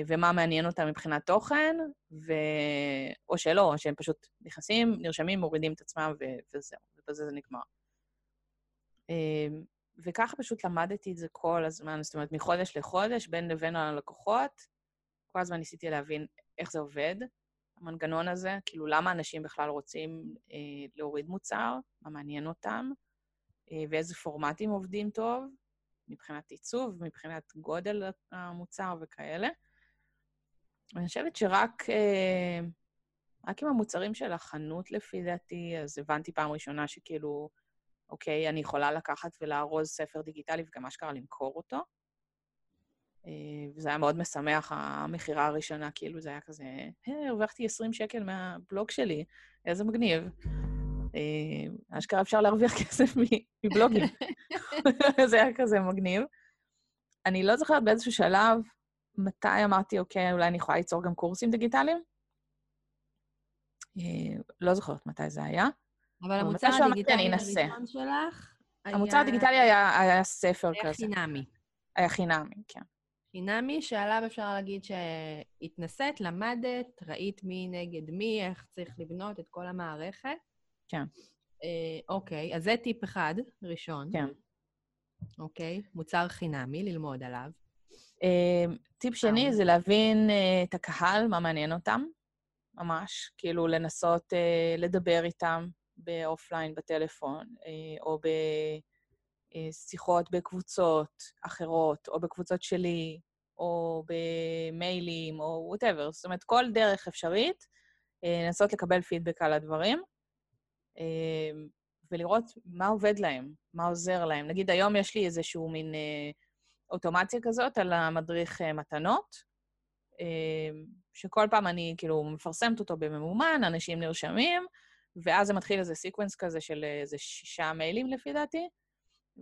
ומה מעניין אותם מבחינת תוכן, ו... או שלא, או שהם פשוט נכנסים, נרשמים, מורידים את עצמם ו... וזהו, ובזה זה נגמר. אה, וככה פשוט למדתי את זה כל הזמן, זאת אומרת, מחודש לחודש, בין לבין הלקוחות, כל הזמן ניסיתי להבין איך זה עובד, המנגנון הזה, כאילו למה אנשים בכלל רוצים אה, להוריד מוצר, מה מעניין אותם, אה, ואיזה פורמטים עובדים טוב, מבחינת עיצוב, מבחינת גודל המוצר וכאלה. אני חושבת שרק אה, רק עם המוצרים של החנות, לפי דעתי, אז הבנתי פעם ראשונה שכאילו, אוקיי, אני יכולה לקחת ולארוז ספר דיגיטלי וגם אשכרה למכור אותו. אה, וזה היה מאוד משמח, המכירה הראשונה, כאילו זה היה כזה, היי, הרווחתי 20 שקל מהבלוג שלי, איזה מגניב. אה, אשכרה אפשר להרוויח כסף מבלוגים. זה היה כזה מגניב. אני לא זוכרת באיזשהו שלב מתי אמרתי, אוקיי, אולי אני יכולה ליצור גם קורסים דיגיטליים. אה, לא זוכרת מתי זה היה. אבל המוצר הדיגיטלי הראשון שלך היה... המוצר הדיגיטלי היה, היה ספר היה כזה. היה חינמי. היה חינמי, כן. חינמי, שעליו אפשר להגיד שהתנסית, למדת, ראית מי נגד מי, איך צריך לבנות את כל המערכת. כן. אה, אוקיי, אז זה טיפ אחד, ראשון. כן. אוקיי, מוצר חינמי, ללמוד עליו. אה, טיפ שני זה להבין אה, את הקהל, מה מעניין אותם, ממש. כאילו, לנסות אה, לדבר איתם ב offline, בטלפון, אה, או בשיחות בקבוצות אחרות, או בקבוצות שלי, או במיילים, או whatever. זאת אומרת, כל דרך אפשרית, אה, לנסות לקבל פידבק על הדברים. אה, ולראות מה עובד להם, מה עוזר להם. נגיד, היום יש לי איזשהו מין אה, אוטומציה כזאת על המדריך אה, מתנות, אה, שכל פעם אני כאילו מפרסמת אותו בממומן, אנשים נרשמים, ואז זה מתחיל איזה sequence כזה של איזה שישה מיילים לפי דעתי,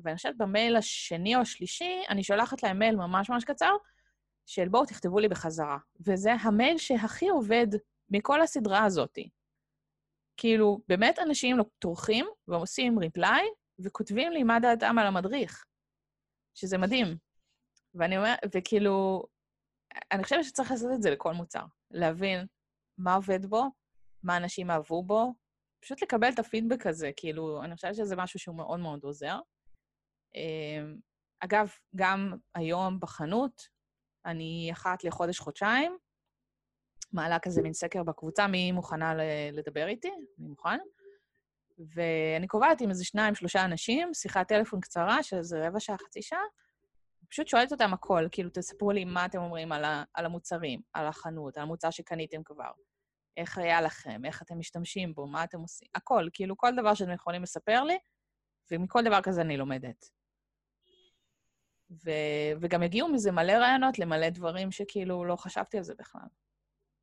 ואני חושבת במייל השני או השלישי, אני שולחת להם מייל ממש ממש קצר, של בואו תכתבו לי בחזרה. וזה המייל שהכי עובד מכל הסדרה הזאתי. כאילו, באמת אנשים טורחים ועושים reply, וכותבים לי מה דעתם על המדריך, שזה מדהים. ואני אומרת, וכאילו, אני חושבת שצריך לעשות את זה לכל מוצר. להבין מה עובד בו, מה אנשים אהבו בו, פשוט לקבל את הפידבק הזה, כאילו, אני חושבת שזה משהו שהוא מאוד מאוד עוזר. אמ, אגב, גם היום בחנות, אני אחת לחודש-חודשיים, מעלה כזה מין סקר בקבוצה, מי מוכנה לדבר איתי, אני מוכן. ואני קובעת עם איזה שניים, שלושה אנשים, שיחת טלפון קצרה, שזה רבע שעה, חצי שעה, פשוט שואלת אותם הכל, כאילו, תספרו לי מה אתם אומרים על, ה, על המוצרים, על החנות, על המוצר שקניתם כבר, איך היה לכם, איך אתם משתמשים בו, מה אתם עושים, הכל, כאילו, כל דבר שאתם יכולים לספר לי, ומכל דבר כזה אני לומדת. ו, וגם הגיעו מזה מלא רעיונות למלא דברים שכאילו לא חשבתי על זה בכלל.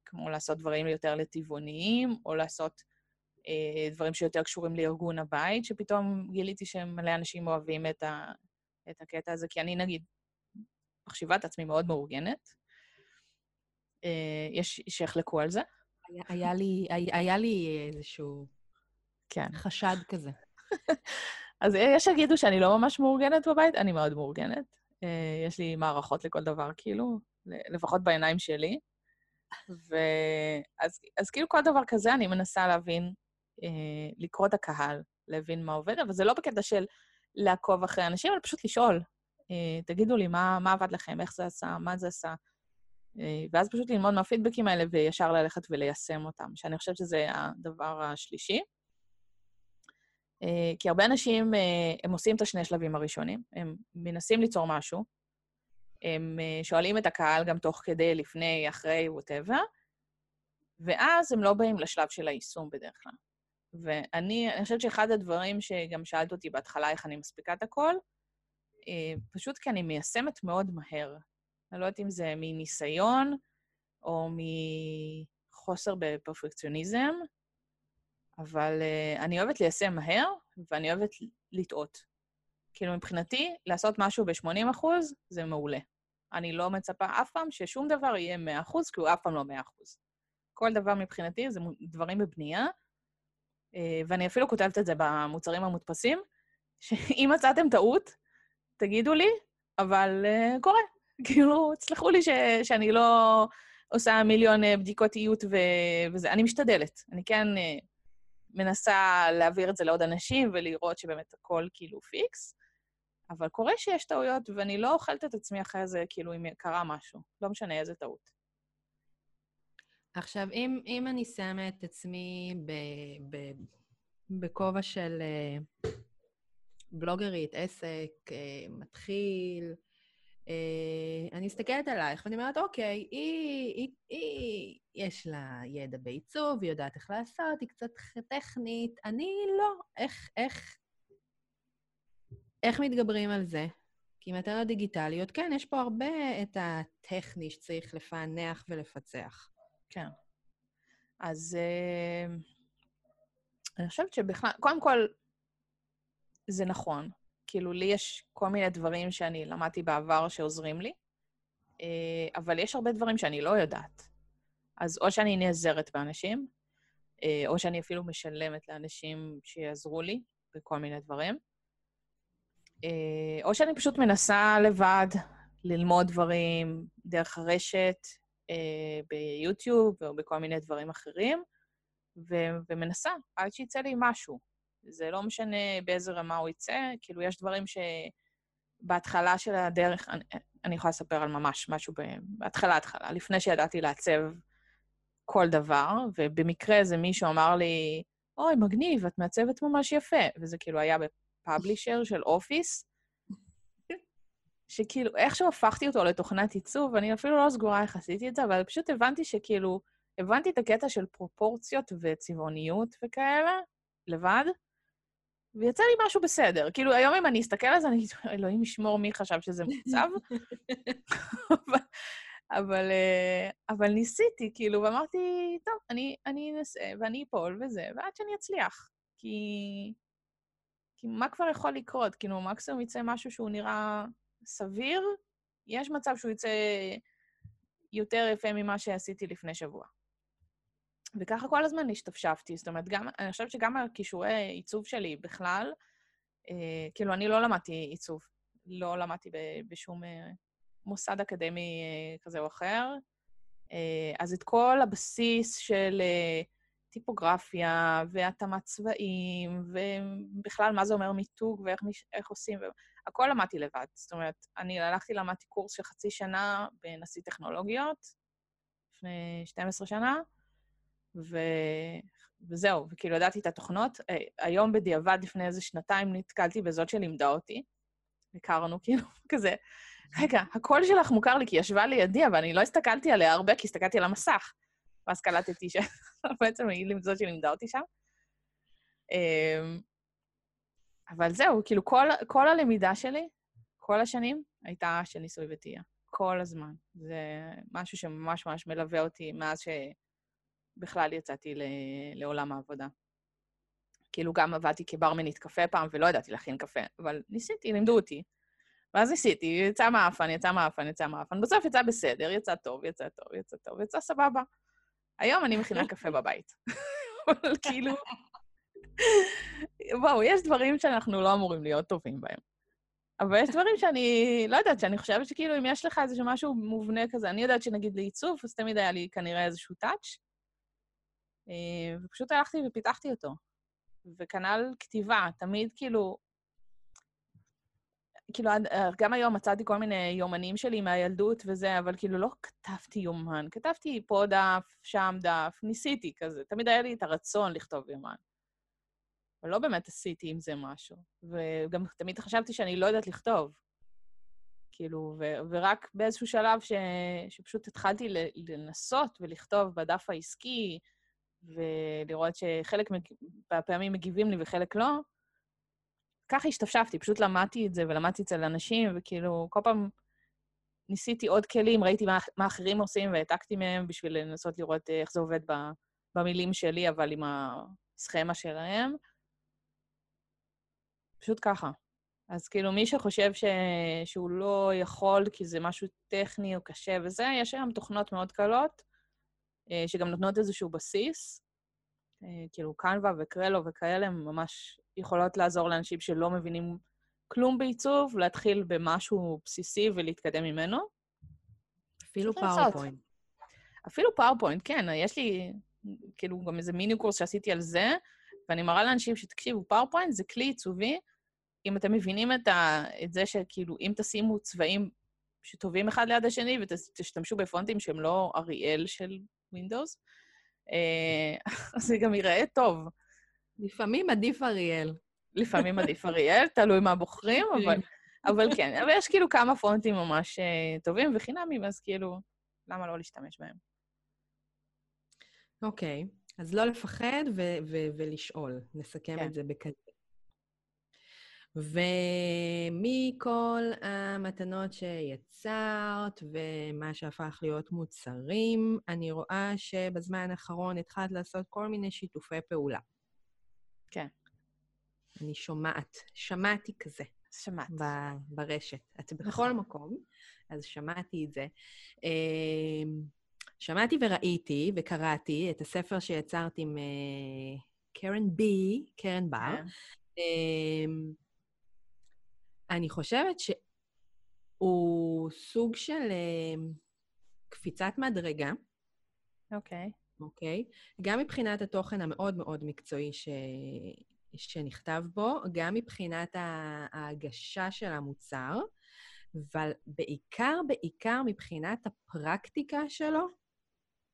כמו לעשות דברים יותר לטבעוניים, או לעשות אה, דברים שיותר קשורים לארגון הבית, שפתאום גיליתי שמלא אנשים אוהבים את, ה, את הקטע הזה, כי אני, נגיד, מחשיבה את עצמי מאוד מאורגנת. אה, יש שיחלקו על זה. היה, היה, לי, היה, היה לי איזשהו כן. חשד כזה. אז יש שיגידו שאני לא ממש מאורגנת בבית, אני מאוד מאורגנת. אה, יש לי מערכות לכל דבר, כאילו, לפחות בעיניים שלי. ואז אז כאילו כל דבר כזה אני מנסה להבין, אה, לקרוא את הקהל, להבין מה עובד, אבל זה לא בקטע של לעקוב אחרי אנשים, אלא פשוט לשאול. אה, תגידו לי מה, מה עבד לכם, איך זה עשה, מה זה עשה. אה, ואז פשוט ללמוד מהפידבקים האלה וישר ללכת וליישם אותם, שאני חושבת שזה הדבר השלישי. אה, כי הרבה אנשים, הם עושים את השני שלבים הראשונים, הם מנסים ליצור משהו, הם שואלים את הקהל גם תוך כדי, לפני, אחרי, ווטאבר, ואז הם לא באים לשלב של היישום בדרך כלל. ואני אני חושבת שאחד הדברים שגם שאלת אותי בהתחלה, איך אני מספיקה את הכל, אה, פשוט כי אני מיישמת מאוד מהר. אני לא יודעת אם זה מניסיון או מחוסר בפרפקציוניזם, אבל uh, אני אוהבת ליישם מהר, ואני אוהבת לטעות. כאילו, מבחינתי, לעשות משהו ב-80 אחוז זה מעולה. אני לא מצפה אף פעם ששום דבר יהיה 100 אחוז, כי הוא אף פעם לא 100 אחוז. כל דבר מבחינתי זה דברים בבנייה, ואני אפילו כותבת את זה במוצרים המודפסים, שאם מצאתם טעות, תגידו לי, אבל uh, קורה. כאילו, תסלחו לי ש, שאני לא עושה מיליון אה, בדיקות איות ו, וזה. אני משתדלת. אני כן אה, מנסה להעביר את זה לעוד אנשים ולראות שבאמת הכל כאילו פיקס, אבל קורה שיש טעויות, ואני לא אוכלת את עצמי אחרי זה, כאילו, אם קרה משהו. לא משנה איזה טעות. עכשיו, אם, אם אני שמה את עצמי בכובע של uh, בלוגרית, עסק, uh, מתחיל, uh, אני מסתכלת עלייך ואני אומרת, אוקיי, היא, היא, היא, יש לה ידע בעיצוב, היא יודעת איך לעשות, היא קצת טכנית, אני לא. איך, איך, איך מתגברים על זה? כי מתנות דיגיטליות, כן, יש פה הרבה את הטכני שצריך לפענח ולפצח. כן. אז uh, אני חושבת שבכלל, קודם כל, זה נכון. כאילו, לי יש כל מיני דברים שאני למדתי בעבר שעוזרים לי, uh, אבל יש הרבה דברים שאני לא יודעת. אז או שאני נעזרת באנשים, uh, או שאני אפילו משלמת לאנשים שיעזרו לי בכל מיני דברים, uh, או שאני פשוט מנסה לבד ללמוד דברים דרך הרשת, אה, ביוטיוב או בכל מיני דברים אחרים, ו- ומנסה עד שיצא לי משהו. זה לא משנה באיזה רמה הוא יצא, כאילו, יש דברים שבהתחלה של הדרך, אני, אני יכולה לספר על ממש משהו בהתחלה, התחלה, לפני שידעתי לעצב כל דבר, ובמקרה איזה מישהו אמר לי, אוי, מגניב, את מעצבת ממש יפה. וזה כאילו היה בפאבלישר של אופיס, שכאילו, איכשהו הפכתי אותו לתוכנת עיצוב, אני אפילו לא סגורה איך עשיתי את זה, אבל פשוט הבנתי שכאילו, הבנתי את הקטע של פרופורציות וצבעוניות וכאלה, לבד, ויצא לי משהו בסדר. כאילו, היום אם אני אסתכל על זה, אני אגיד, אלוהים ישמור מי חשב שזה. אבל, אבל, אה, אבל ניסיתי, כאילו, ואמרתי, טוב, אני, אני אנסה, ואני אפול וזה, ועד שאני אצליח. כי... כי מה כבר יכול לקרות? כאילו, מקסימום יצא משהו שהוא נראה סביר, יש מצב שהוא יצא יותר יפה ממה שעשיתי לפני שבוע. וככה כל הזמן השתפשפתי. זאת אומרת, גם, אני חושבת שגם הכישורי עיצוב שלי בכלל, אה, כאילו, אני לא למדתי עיצוב. לא למדתי ב, בשום אה, מוסד אקדמי אה, כזה או אחר. אה, אז את כל הבסיס של אה, טיפוגרפיה והתאמת צבעים, ובכלל מה זה אומר מיתוג ואיך עושים, הכל למדתי לבד. זאת אומרת, אני הלכתי, למדתי קורס של חצי שנה בנשיא טכנולוגיות, לפני 12 שנה, ו... וזהו, וכאילו ידעתי את התוכנות. אה, היום בדיעבד, לפני איזה שנתיים, נתקלתי בזאת שלימדה אותי. הכרנו, כאילו, כזה, רגע, הקול שלך מוכר לי כי היא ישבה לידי, אבל אני לא הסתכלתי עליה הרבה, כי הסתכלתי על המסך. ואז קלטתי שבעצם היא זאת שלימדה אותי שם. אמ, אבל זהו, כאילו כל, כל הלמידה שלי, כל השנים, הייתה של ניסוי וטעייה. כל הזמן. זה משהו שממש ממש מלווה אותי מאז שבכלל יצאתי לעולם העבודה. כאילו גם עבדתי כברמנית קפה פעם, ולא ידעתי להכין קפה, אבל ניסיתי, לימדו אותי. ואז ניסיתי, יצא מאפן, יצא מאפן, יצא מאפן. בסוף יצא בסדר, יצא טוב, יצא טוב, יצא טוב, יצא סבבה. היום אני מכינה קפה בבית. אבל כאילו... וואו, יש דברים שאנחנו לא אמורים להיות טובים בהם. אבל יש דברים שאני, לא יודעת, שאני חושבת שכאילו אם יש לך איזשהו משהו מובנה כזה, אני יודעת שנגיד לעיצוב, אז תמיד היה לי כנראה איזשהו טאץ', אה, ופשוט הלכתי ופיתחתי אותו. וכנ"ל כתיבה, תמיד כאילו, כאילו, גם היום מצאתי כל מיני יומנים שלי מהילדות וזה, אבל כאילו לא כתבתי יומן, כתבתי פה דף, שם דף, ניסיתי כזה. תמיד היה לי את הרצון לכתוב יומן. אבל לא באמת עשיתי עם זה משהו. וגם תמיד חשבתי שאני לא יודעת לכתוב. כאילו, ו- ורק באיזשהו שלב ש- שפשוט התחלתי לנסות ולכתוב בדף העסקי, ולראות שחלק מהפעמים מגיבים לי וחלק לא, ככה השתפשפתי, פשוט למדתי את זה ולמדתי אצל אנשים, וכאילו, כל פעם ניסיתי עוד כלים, ראיתי מה, מה אחרים עושים והעתקתי מהם בשביל לנסות לראות איך זה עובד במילים שלי, אבל עם הסכמה שלהם. פשוט ככה. אז כאילו, מי שחושב ש... שהוא לא יכול כי זה משהו טכני או קשה וזה, יש היום תוכנות מאוד קלות, אה, שגם נותנות איזשהו בסיס. אה, כאילו, Canva ו Crello וכאלה, ממש יכולות לעזור לאנשים שלא מבינים כלום בעיצוב, להתחיל במשהו בסיסי ולהתקדם ממנו. אפילו. PowerPoint. אפילו PowerPoint, כן, יש לי כאילו גם איזה מיני קורס שעשיתי על זה, ואני מראה לאנשים שתקשיבו, PowerPoint זה כלי עיצובי, אם אתם מבינים את, ה, את זה שכאילו, אם תשימו צבעים שטובים אחד ליד השני ותשתמשו בפונטים שהם לא אריאל של Windows, זה גם ייראה טוב. לפעמים עדיף אריאל. לפעמים עדיף אריאל, תלוי מה בוחרים, אבל, אבל כן, אבל יש כאילו כמה פונטים ממש אה, טובים וחינמים, אז כאילו, למה לא להשתמש בהם? אוקיי, אז לא לפחד ו- ו- ולשאול. נסכם כן. את זה בכזה. ומכל המתנות שיצרת ומה שהפך להיות מוצרים, אני רואה שבזמן האחרון התחלת לעשות כל מיני שיתופי פעולה. כן. אני שומעת, שמעתי כזה שמעת. ב- ברשת. את בכל נכון. מקום, אז שמעתי את זה. אמ, שמעתי וראיתי וקראתי את הספר שיצרת עם אה, קרן בי, קרן בר. כן. אמ, אני חושבת שהוא סוג של אמ, קפיצת מדרגה, אוקיי. אוקיי? גם מבחינת התוכן המאוד מאוד מקצועי ש... שנכתב בו, גם מבחינת ההגשה של המוצר, אבל בעיקר, בעיקר מבחינת הפרקטיקה שלו.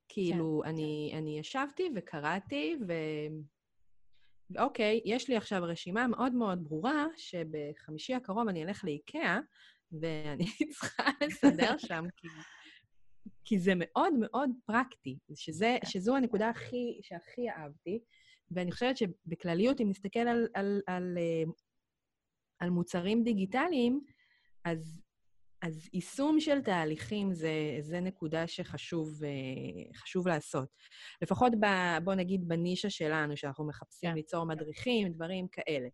כאילו, כן. אני, אני ישבתי וקראתי, ו... ואוקיי, יש לי עכשיו רשימה מאוד מאוד ברורה, שבחמישי הקרוב אני אלך לאיקאה, ואני צריכה לסדר שם, כי, כי זה מאוד מאוד פרקטי, שזה, שזו הנקודה הכי, שהכי אהבתי, ואני חושבת שבכלליות, אם נסתכל על, על, על, אה, על מוצרים דיגיטליים, אז, אז יישום של תהליכים זה, זה נקודה שחשוב אה, חשוב לעשות. לפחות, ב, בוא נגיד, בנישה שלנו, שאנחנו מחפשים כן. ליצור מדריכים, דברים כאלה.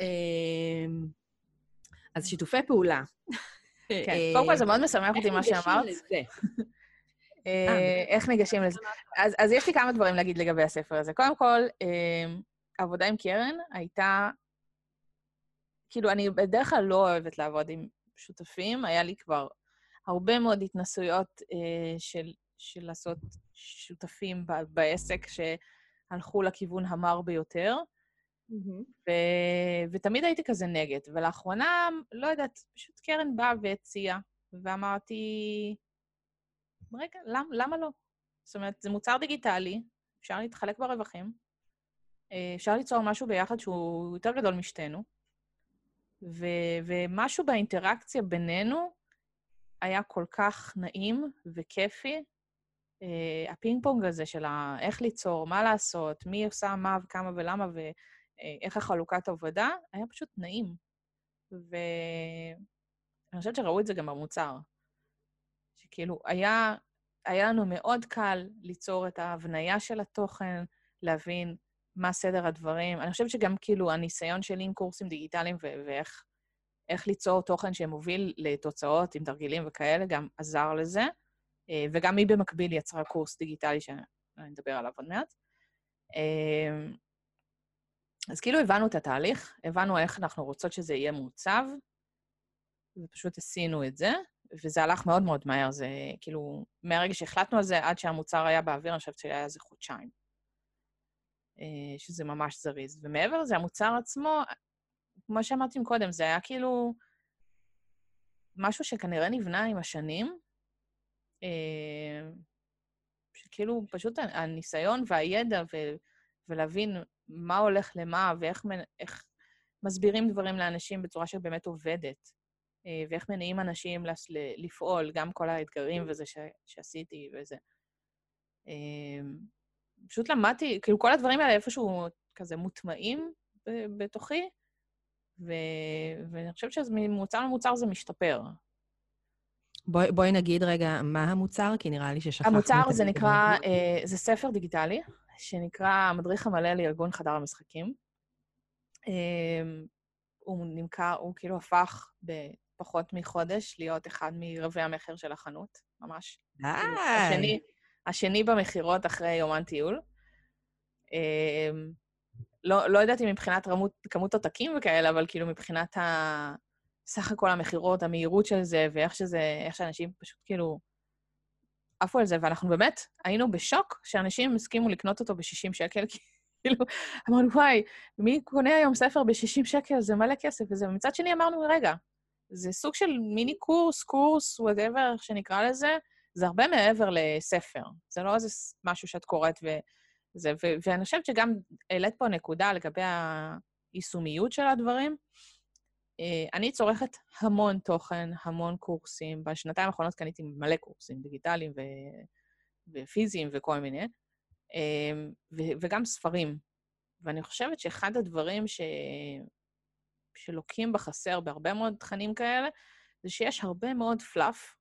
אמ, אז שיתופי פעולה. כן. אה, קודם כל, זה מאוד משמח אותי מה איך ניגשים שאמרת. לזה? אה, איך ניגשים לזה? אז, יש לי כמה דברים להגיד לגבי הספר הזה. קודם כל, אה, עבודה עם קרן הייתה... כאילו, אני בדרך כלל לא אוהבת לעבוד עם שותפים, היה לי כבר הרבה מאוד התנסויות אה, של, של לעשות שותפים ב- בעסק שהלכו לכיוון המר ביותר, מהמם. ו- ותמיד הייתי כזה נגד. ולאחרונה, לא יודעת, פשוט קרן באה והציעה, ואמרתי, רגע, למ, למה לא? זאת אומרת, זה מוצר דיגיטלי, אפשר להתחלק ברווחים, אה, אפשר ליצור משהו ביחד שהוא יותר גדול משתינו, ו- ומשהו באינטראקציה בינינו היה כל כך נעים וכיפי. אה, הפינג פונג הזה של ה- איך ליצור, מה לעשות, מי עושה מה וכמה ולמה, ואיך החלוקת עבודה, היה פשוט נעים. ואני חושבת שראו את זה גם במוצר. שכאילו, היה, היה לנו מאוד קל ליצור את ההבניה של התוכן, להבין מה סדר הדברים. אני חושבת שגם כאילו הניסיון שלי עם קורסים דיגיטליים ו- ואיך איך ליצור תוכן שמוביל לתוצאות עם תרגילים וכאלה, גם עזר לזה. אה, וגם היא במקביל יצרה קורס דיגיטלי שאני אדבר עליו עוד מעט. אה, אז כאילו הבנו את התהליך, הבנו איך אנחנו רוצות שזה יהיה מעוצב, ופשוט עשינו את זה, וזה הלך מאוד מאוד מהר. זה כאילו, מהרגע שהחלטנו על זה עד שהמוצר היה באוויר, אני חושבת שהיה איזה חודשיים. אה, שזה ממש זריז. ומעבר לזה, המוצר עצמו, כמו שאמרתי קודם, זה היה כאילו משהו שכנראה נבנה עם השנים, אה, שכאילו פשוט הניסיון והידע ו- ולהבין מה הולך למה ואיך איך מסבירים דברים לאנשים בצורה שבאמת עובדת, אה, ואיך מניעים אנשים לפעול, גם כל האתגרים וזה ש- שעשיתי וזה. פשוט למדתי, כאילו כל הדברים האלה איפשהו כזה מוטמעים בתוכי, ו- ואני חושבת שממוצר למוצר זה משתפר. בואי, בואי נגיד רגע מה המוצר, כי נראה לי ששכחנו המוצר את זה הדבר נקרא, הזה. אה, זה ספר דיגיטלי, שנקרא המדריך המלא לארגון חדר המשחקים. אה, הוא נמכר, הוא כאילו הפך בפחות מחודש להיות אחד מרבי המכר של החנות, ממש. כאילו, השני, השני במכירות אחרי יומן טיול. אה, לא, לא יודעת אם מבחינת רמות, כמות עותקים וכאלה, אבל כאילו מבחינת ה... סך הכל המכירות, המהירות של זה, ואיך שזה, איך שאנשים פשוט כאילו עפו על זה, ואנחנו באמת היינו בשוק שאנשים הסכימו לקנות אותו ב-60 שקל, כאילו, אמרנו, וואי, מי קונה היום ספר ב-60 שקל? זה מלא כסף וזה. ומצד שני אמרנו, רגע, זה סוג של מיני קורס, קורס, whatever, איך שנקרא לזה, זה הרבה מעבר לספר. זה לא איזה משהו שאת קוראת וזה. ו- ואני חושבת שגם העלית פה נקודה לגבי היישומיות של הדברים. אה, אני צורכת המון תוכן, המון קורסים. בשנתיים האחרונות קניתי מלא קורסים דיגיטליים ו- ופיזיים וכל מיני, אה, ו- וגם ספרים. ואני חושבת שאחד הדברים ש... שלוקים בחסר בהרבה מאוד תכנים כאלה, זה שיש הרבה מאוד פלאף,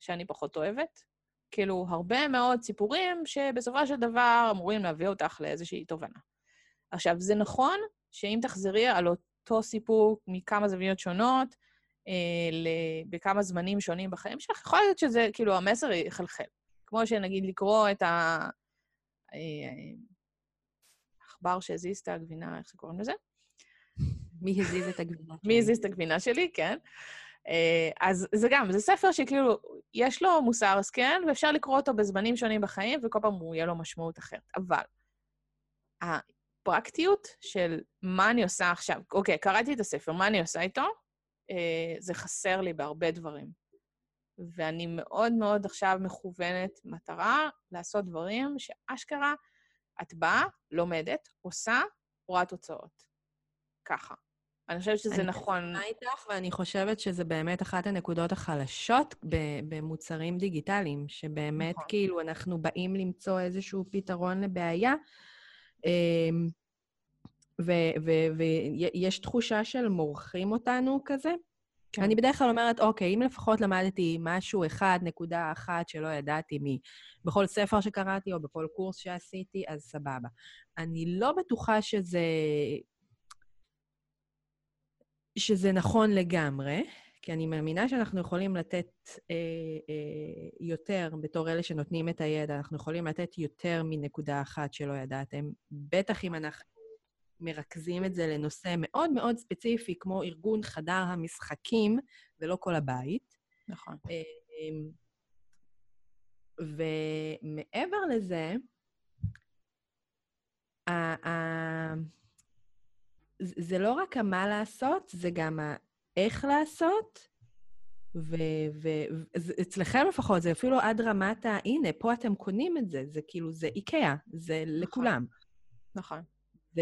שאני פחות אוהבת. כאילו, הרבה מאוד סיפורים שבסופו של דבר אמורים להביא אותך לאיזושהי תובנה. עכשיו, זה נכון שאם תחזרי על אותו סיפור מכמה זוויות שונות, אה, בכמה זמנים שונים בחיים שלך, יכול להיות שזה, כאילו, המסר יחלחל. כמו שנגיד לקרוא את ה... העכבר אה, שהזיז את הגבינה, איך שקוראים לזה? מי הזיז את הגבינה שלי? מי הזיז את הגבינה שלי, כן. אה, אז זה גם, זה ספר שכאילו, יש לו מוסר השכל, ואפשר לקרוא אותו בזמנים שונים בחיים, וכל פעם הוא יהיה לו משמעות אחרת. אבל הפרקטיות של מה אני עושה עכשיו, אוקיי, קראתי את הספר, מה אני עושה איתו? אה, זה חסר לי בהרבה דברים. ואני מאוד מאוד עכשיו מכוונת מטרה לעשות דברים שאשכרה את באה, לומדת, עושה, רואה תוצאות. ככה. אני חושבת שזה אני נכון. אני מסכימה איתך, ואני חושבת שזה באמת אחת הנקודות החלשות במוצרים דיגיטליים, שבאמת, נכון. כאילו, אנחנו באים למצוא איזשהו פתרון לבעיה, אמ, ויש תחושה של מורחים אותנו כזה. כן. אני בדרך כלל אומרת, אוקיי, אם לפחות למדתי משהו אחד, נקודה אחת שלא ידעתי מ... בכל ספר שקראתי או בכל קורס שעשיתי, אז סבבה. אני לא בטוחה שזה שזה נכון לגמרי, כי אני מאמינה שאנחנו יכולים לתת אה, אה, יותר, בתור אלה שנותנים את הידע, אנחנו יכולים לתת יותר מנקודה אחת שלא ידעתם, בטח אם אנחנו מרכזים את זה לנושא מאוד מאוד ספציפי, כמו ארגון חדר המשחקים, ולא כל הבית. נכון. אה, אה, ומעבר לזה, זה לא רק המה לעשות, זה גם האיך לעשות, ואצלכם לפחות, זה אפילו עד רמת ה... הנה, פה אתם קונים את זה, זה כאילו, זה איקאה, זה נכון. לכולם. נכון. ו...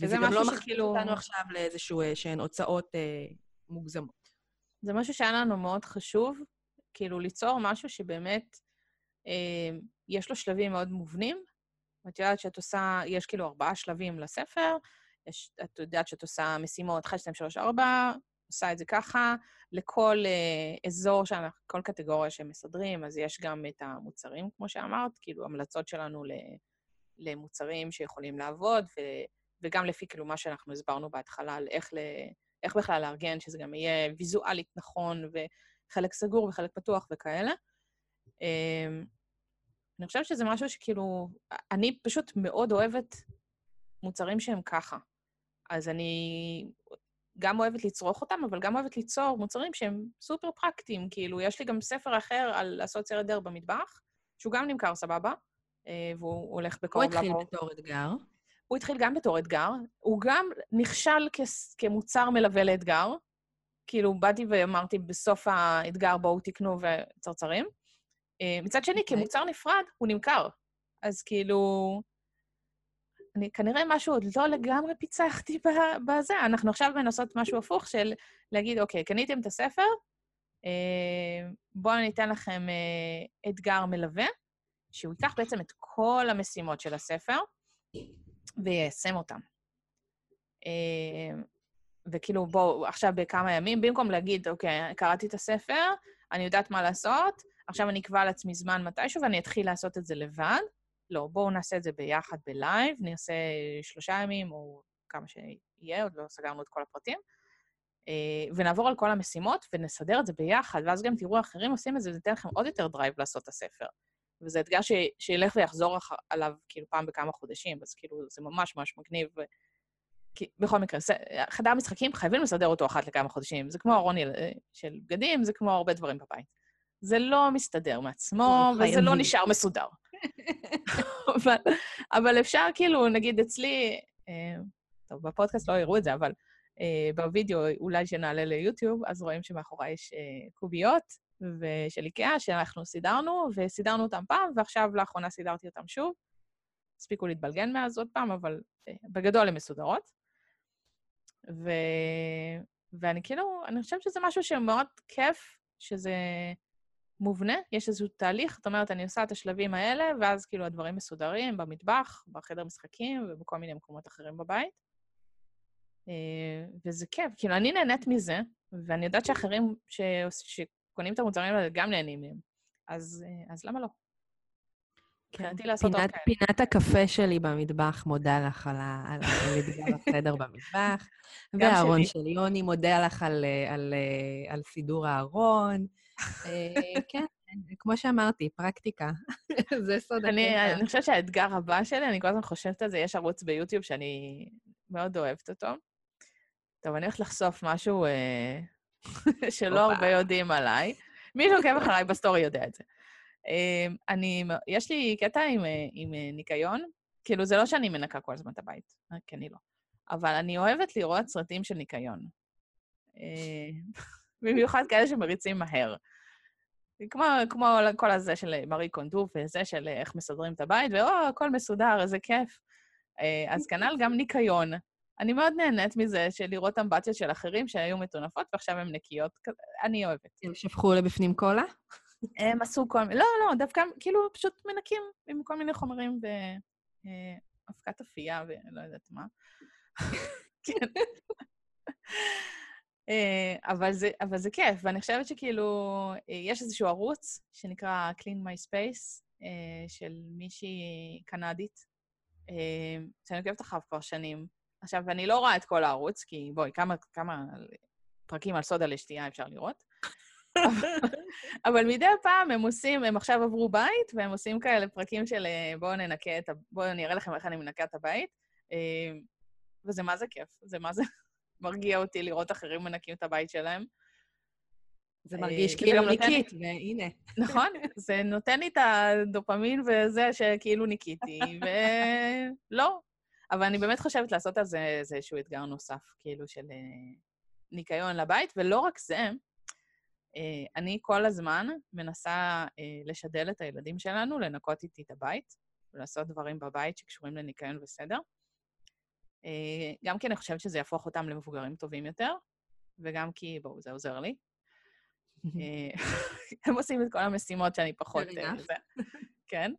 וזה גם לא מחזיר אותנו עכשיו לאיזשהו, אה, שהן הוצאות אה, מוגזמות. זה משהו שהיה לנו מאוד חשוב, כאילו ליצור משהו שבאמת אה, יש לו שלבים מאוד מובנים. את יודעת שאת עושה, יש כאילו ארבעה שלבים לספר, יש, את יודעת שאת עושה משימות 1, 2, 3, 4, עושה את זה ככה. לכל uh, אזור, שאנחנו, כל קטגוריה שמסדרים, אז יש גם את המוצרים, כמו שאמרת, כאילו המלצות שלנו ל, למוצרים שיכולים לעבוד, ו, וגם לפי כאילו מה שאנחנו הסברנו בהתחלה על איך, ל, איך בכלל לארגן, שזה גם יהיה ויזואלית נכון, וחלק סגור וחלק פתוח וכאלה. Um, אני חושבת שזה משהו שכאילו, אני פשוט מאוד אוהבת מוצרים שהם ככה. אז אני גם אוהבת לצרוך אותם, אבל גם אוהבת ליצור מוצרים שהם סופר פרקטיים. כאילו, יש לי גם ספר אחר על לעשות סרט דר במטבח, שהוא גם נמכר סבבה, אה, והוא הולך בקרוב לעבור. הוא התחיל בתור אתגר. הוא התחיל גם בתור אתגר, הוא גם נכשל כ- כמוצר מלווה לאתגר. כאילו, באתי ואמרתי, בסוף האתגר בואו תקנו וצרצרים. אה, מצד שני, okay. אוקיי. כמוצר נפרד, הוא נמכר. אז כאילו, אני כנראה משהו עוד לא לגמרי פיצחתי בזה. אנחנו עכשיו מנסות משהו הפוך של להגיד, אוקיי, קניתם את הספר, אה, בואו אני אתן לכם אה, אתגר מלווה, שהוא ייקח בעצם את כל המשימות של הספר ויישם אותם. אה, וכאילו, בואו, עכשיו בכמה ימים, במקום להגיד, אוקיי, קראתי את הספר, אני יודעת מה לעשות, עכשיו אני אקבע לעצמי זמן מתישהו ואני אתחיל לעשות את זה לבד, לא, בואו נעשה את זה ביחד בלייב, נעשה שלושה ימים או כמה שיהיה, עוד לא סגרנו את כל הפרטים, אה, ונעבור על כל המשימות ונסדר את זה ביחד, ואז גם תראו אחרים עושים את זה, ייתן לכם עוד יותר drive לעשות את הסדר. וזה אתגר ש... שילך ויחזור עליו כאילו פעם בכמה חודשים, אז כאילו זה ממש ממש מגניב. ו... כי בכל מקרה, חדר משחקים חייבים לסדר אותו אחת לכמה חודשים. זה כמו ארון של בגדים, זה כמו הרבה דברים בבית. זה לא מסתדר מעצמו, וזה לא נשאר מסודר. אבל, אבל אפשר כאילו, נגיד אצלי, אה, טוב, בפודקאסט לא יראו את זה, אבל אה, בווידאו, אולי שנעלה ליוטיוב, אז רואים שמאחורי יש אה, קוביות של איקאה שאנחנו סידרנו, וסידרנו אותם פעם, ועכשיו לאחרונה סידרתי אותם שוב. הספיקו להתבלגן מאז עוד פעם, אבל אה, בגדול הן מסודרות. ו... ואני כאילו, אני חושבת שזה משהו שמאוד כיף, שזה מובנה, יש איזשהו תהליך, זאת אומרת, אני עושה את השלבים האלה, ואז כאילו הדברים מסודרים במטבח, בחדר משחקים ובכל מיני מקומות אחרים בבית. אה, וזה כיף, כאילו, אני נהנית מזה, ואני יודעת שאחרים ש... שקונים את המוצרים האלה גם נהנים מהם. אז, אה, אז למה לא? לעשות פינת, כאלה. פינת הקפה שלי במטבח מודה לך על בחדר במטבח. והארון של יוני מודה לך על, על, על, על סידור הארון. אה, כן, כמו שאמרתי, פרקטיקה. זה סוד הקטע. אני חושבת שהאתגר הבא שלי, אני כל הזמן חושבת על זה, יש ערוץ ביוטיוב שאני מאוד אוהבת אותו. טוב, אני הולכת לחשוף משהו אה, שלא הרבה יודעים עליי. מי שעוקב אחריי בסטורי יודע את זה. אמ, אני, יש לי קטע עם, אה, עם אה, ניקיון, כאילו, זה לא שאני מנקה כל הזמן את הבית, אה, כי אני לא. אבל אני אוהבת לראות סרטים של ניקיון. במיוחד כאלה שמריצים מהר. כמו, כמו כל הזה של מארי קונדו וזה של איך מסדרים את הבית, ואו, הכל מסודר, איזה כיף. אז כנ"ל גם ניקיון. אני מאוד נהנית מזה של לראות אמבטיות של אחרים שהיו מטונפות ועכשיו הן נקיות. אני אוהבת. הם שפכו לבפנים קולה? הם עשו כל מיני... לא, לא, דווקא כאילו פשוט מנקים עם כל מיני חומרים ואבקת אפייה ולא יודעת מה. כן. אה, אבל זה, אבל זה כיף, ואני חושבת שכאילו, אה, יש איזשהו ערוץ שנקרא Clean My Space, אה, של מישהי קנדית, שאני עוקבת אחריו כבר שנים. עכשיו, אני לא רואה את כל הערוץ, כי בואי, כמה, כמה פרקים על סודה לשתייה אפשר לראות. אבל מדי פעם הם עושים, הם עכשיו עברו בית, והם עושים כאלה פרקים של בואו ננקה את ה... בואו אני אראה לכם איך אני מנקה את הבית. וזה מה זה כיף, זה מה זה מרגיע אותי לראות אחרים מנקים את הבית שלהם. זה מרגיש כאילו ניקית, והנה. נכון, זה נותן לי את הדופמין וזה שכאילו ניקיתי, ולא. אבל אני באמת חושבת לעשות על זה איזשהו אתגר נוסף, כאילו, של ניקיון לבית, ולא רק זה, אה, אני כל הזמן מנסה אה, לשדל את הילדים שלנו לנקות איתי את הבית, ולעשות דברים בבית שקשורים לניקיון וסדר. אה, גם כי אני חושבת שזה יהפוך אותם למבוגרים טובים יותר, וגם כי, בואו, זה עוזר לי. הם עושים את כל המשימות שאני פחות... כן.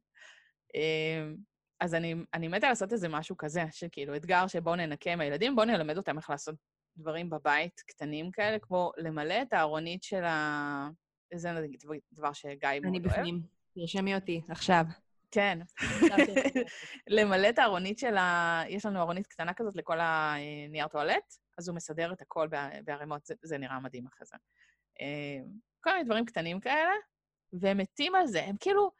אז אני, אני מתה לעשות איזה משהו כזה, שכאילו אתגר שבואו ננקה עם הילדים, בואו נלמד אותם איך לעשות דברים בבית קטנים כאלה, כמו למלא את הארונית של ה... זה נגיד דבר שגיא מאוד אוהב. אני בפנים. תרשמי אותי, עכשיו. כן. למלא את הארונית של ה... יש לנו ארונית קטנה כזאת לכל הנייר טואלט, אז הוא מסדר את הכל בערימות, זה, זה נראה מדהים אחרי זה. אה, כל מיני דברים קטנים כאלה, והם מתים על זה. הם כאילו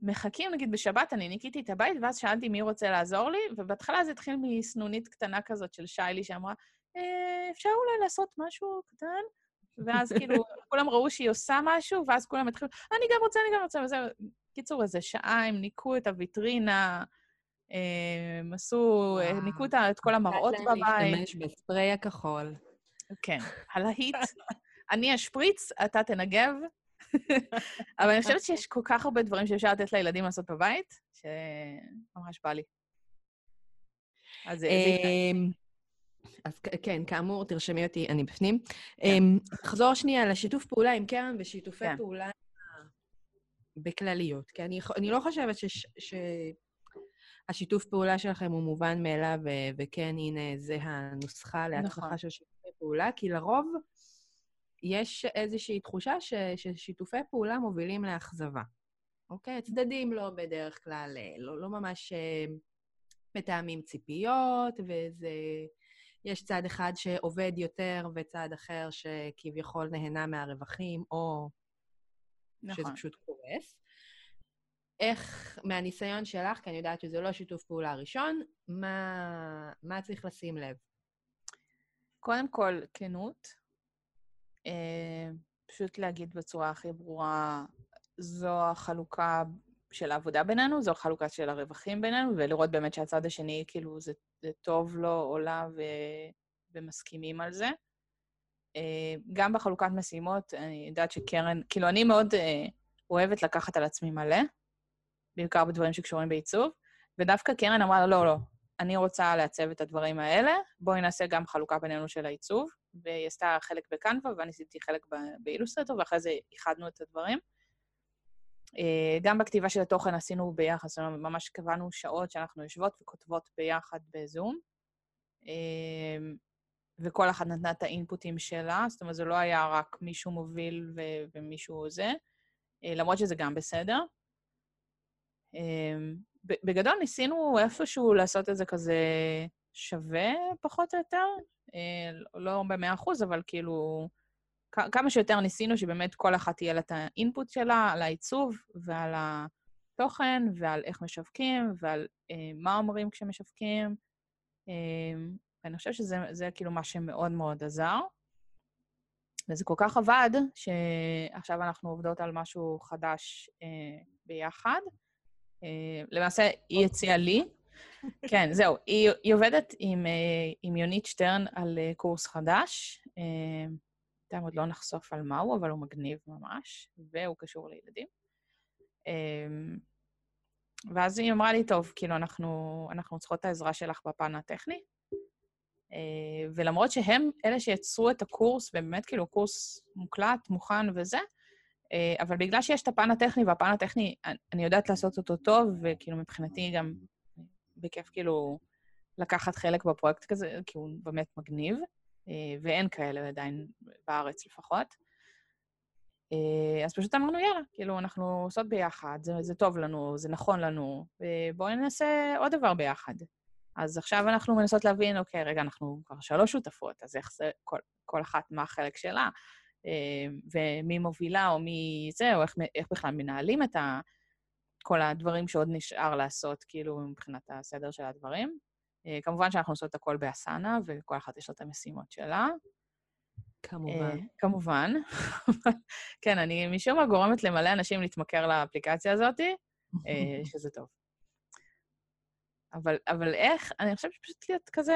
מחכים, נגיד בשבת אני ניקיתי את הבית, ואז שאלתי מי רוצה לעזור לי, ובהתחלה זה התחיל מסנונית קטנה כזאת של שיילי שאמרה, אה, אפשר אולי לעשות משהו קטן? ואז כאילו, כולם ראו שהיא עושה משהו, ואז כולם התחילו, אני גם רוצה, אני גם רוצה, וזה... קיצור, איזה שעה הם ניקו את הוויטרינה, הם עשו, ניקו את כל המראות בבית. להשתמש בספרי הכחול. כן, הלהיט. אני אשפריץ, אתה תנגב. אבל אני חושבת שיש כל כך הרבה דברים שאפשר לתת לילדים לעשות בבית, שממש בא לי. אז זה... אמ, אז כן, כאמור, תרשמי אותי, אני בפנים. כן. נחזור שנייה לשיתוף פעולה עם קרן ושיתופי כן. פעולה בכלליות, כי אני, אני לא חושבת שהשיתוף ש... פעולה שלכם הוא מובן מאליו. וכן, הנה, זה הנוסחה להצלחה נכון. של שיתופי פעולה, כי לרוב יש איזושהי תחושה ש... ששיתופי פעולה מובילים לאכזבה. אוקיי? הצדדים לא בדרך כלל, לא, לא ממש אה, מתאמים ציפיות, וזה... יש צד אחד שעובד יותר וצד אחר שכביכול נהנה מהרווחים, או נכון. שזה פשוט קורס. איך, מהניסיון שלך, כי אני יודעת שזה לא שיתוף פעולה ראשון, מה, מה צריך לשים לב? קודם כל, כנות. אה, פשוט להגיד בצורה הכי ברורה, זו החלוקה של העבודה בינינו, זו החלוקה של הרווחים בינינו, ולראות באמת שהצד השני, כאילו, זה, זה טוב לו או לה, ו, ומסכימים על זה. אה, גם בחלוקת משימות, אני יודעת שקרן, כאילו, אני מאוד אה, אוהבת לקחת על עצמי מלא, בעיקר בדברים שקשורים בעיצוב, ודווקא קרן אמרה, לא, לא, אני רוצה לעצב את הדברים האלה, בואי נעשה גם חלוקה בינינו של העיצוב, והיא עשתה חלק בקנווה, ואני עשיתי חלק באילוסטרטור, ואחרי זה איחדנו את הדברים. אה, גם בכתיבה של התוכן עשינו ביחד, זאת אומרת, ממש קבענו שעות שאנחנו יושבות וכותבות ביחד בזום, וכל אחת נתנה את האינפוטים שלה, זאת אומרת, זה לא היה רק מישהו מוביל ו- ומישהו זה, אה, למרות שזה גם בסדר. בגדול ניסינו איפשהו לעשות את זה כזה שווה, פחות או יותר. לא במאה אחוז, אבל כאילו, כמה שיותר ניסינו שבאמת כל אחת תהיה לה את האינפוט שלה על העיצוב ועל התוכן ועל איך משווקים ועל אה, מה אומרים כשמשווקים. אה, ואני חושבת שזה כאילו מה שמאוד מאוד עזר. וזה כל כך עבד, שעכשיו אנחנו עובדות על משהו חדש אה, ביחד. אה, למעשה, היא הציעה לי, כן, זהו, היא, היא עובדת עם, אה, עם יונית שטרן על אה, קורס חדש. אה, בינתיים עוד לא נחשוף על מהו, אבל הוא מגניב ממש, והוא קשור לילדים. אמ, ואז היא אמרה לי, טוב, כאילו, אנחנו, אנחנו צריכות את העזרה שלך בפן הטכני. אה, ולמרות שהם אלה שיצרו את הקורס, ובאמת כאילו קורס מוקלט, מוכן וזה, אה, אבל בגלל שיש את הפן הטכני, והפן הטכני, אני יודעת לעשות אותו טוב, וכאילו מבחינתי גם בכיף כאילו לקחת חלק בפרויקט כזה, כי הוא באמת מגניב. אה, ואין כאלה עדיין בארץ לפחות. אה, אז פשוט אמרנו, יאללה, כאילו, אנחנו עושות ביחד, זה, זה טוב לנו, זה נכון לנו, ובואי נעשה עוד דבר ביחד. אז עכשיו אנחנו מנסות להבין, אוקיי, רגע, אנחנו כבר שלוש שותפות, אז איך זה, כל, כל אחת מה החלק שלה, אה, ומי מובילה או מי זה, או איך, איך בכלל מנהלים את ה, כל הדברים שעוד נשאר לעשות, כאילו, מבחינת הסדר של הדברים. אה, כמובן שאנחנו עושות את הכל באסנה, וכל אחת יש לה את המשימות שלה. כמובן. Uh, כמובן. כן, אני משום מה גורמת למלא אנשים להתמכר לאפליקציה הזאת, שזה טוב. אבל, אבל איך, אני חושבת שפשוט להיות כזה...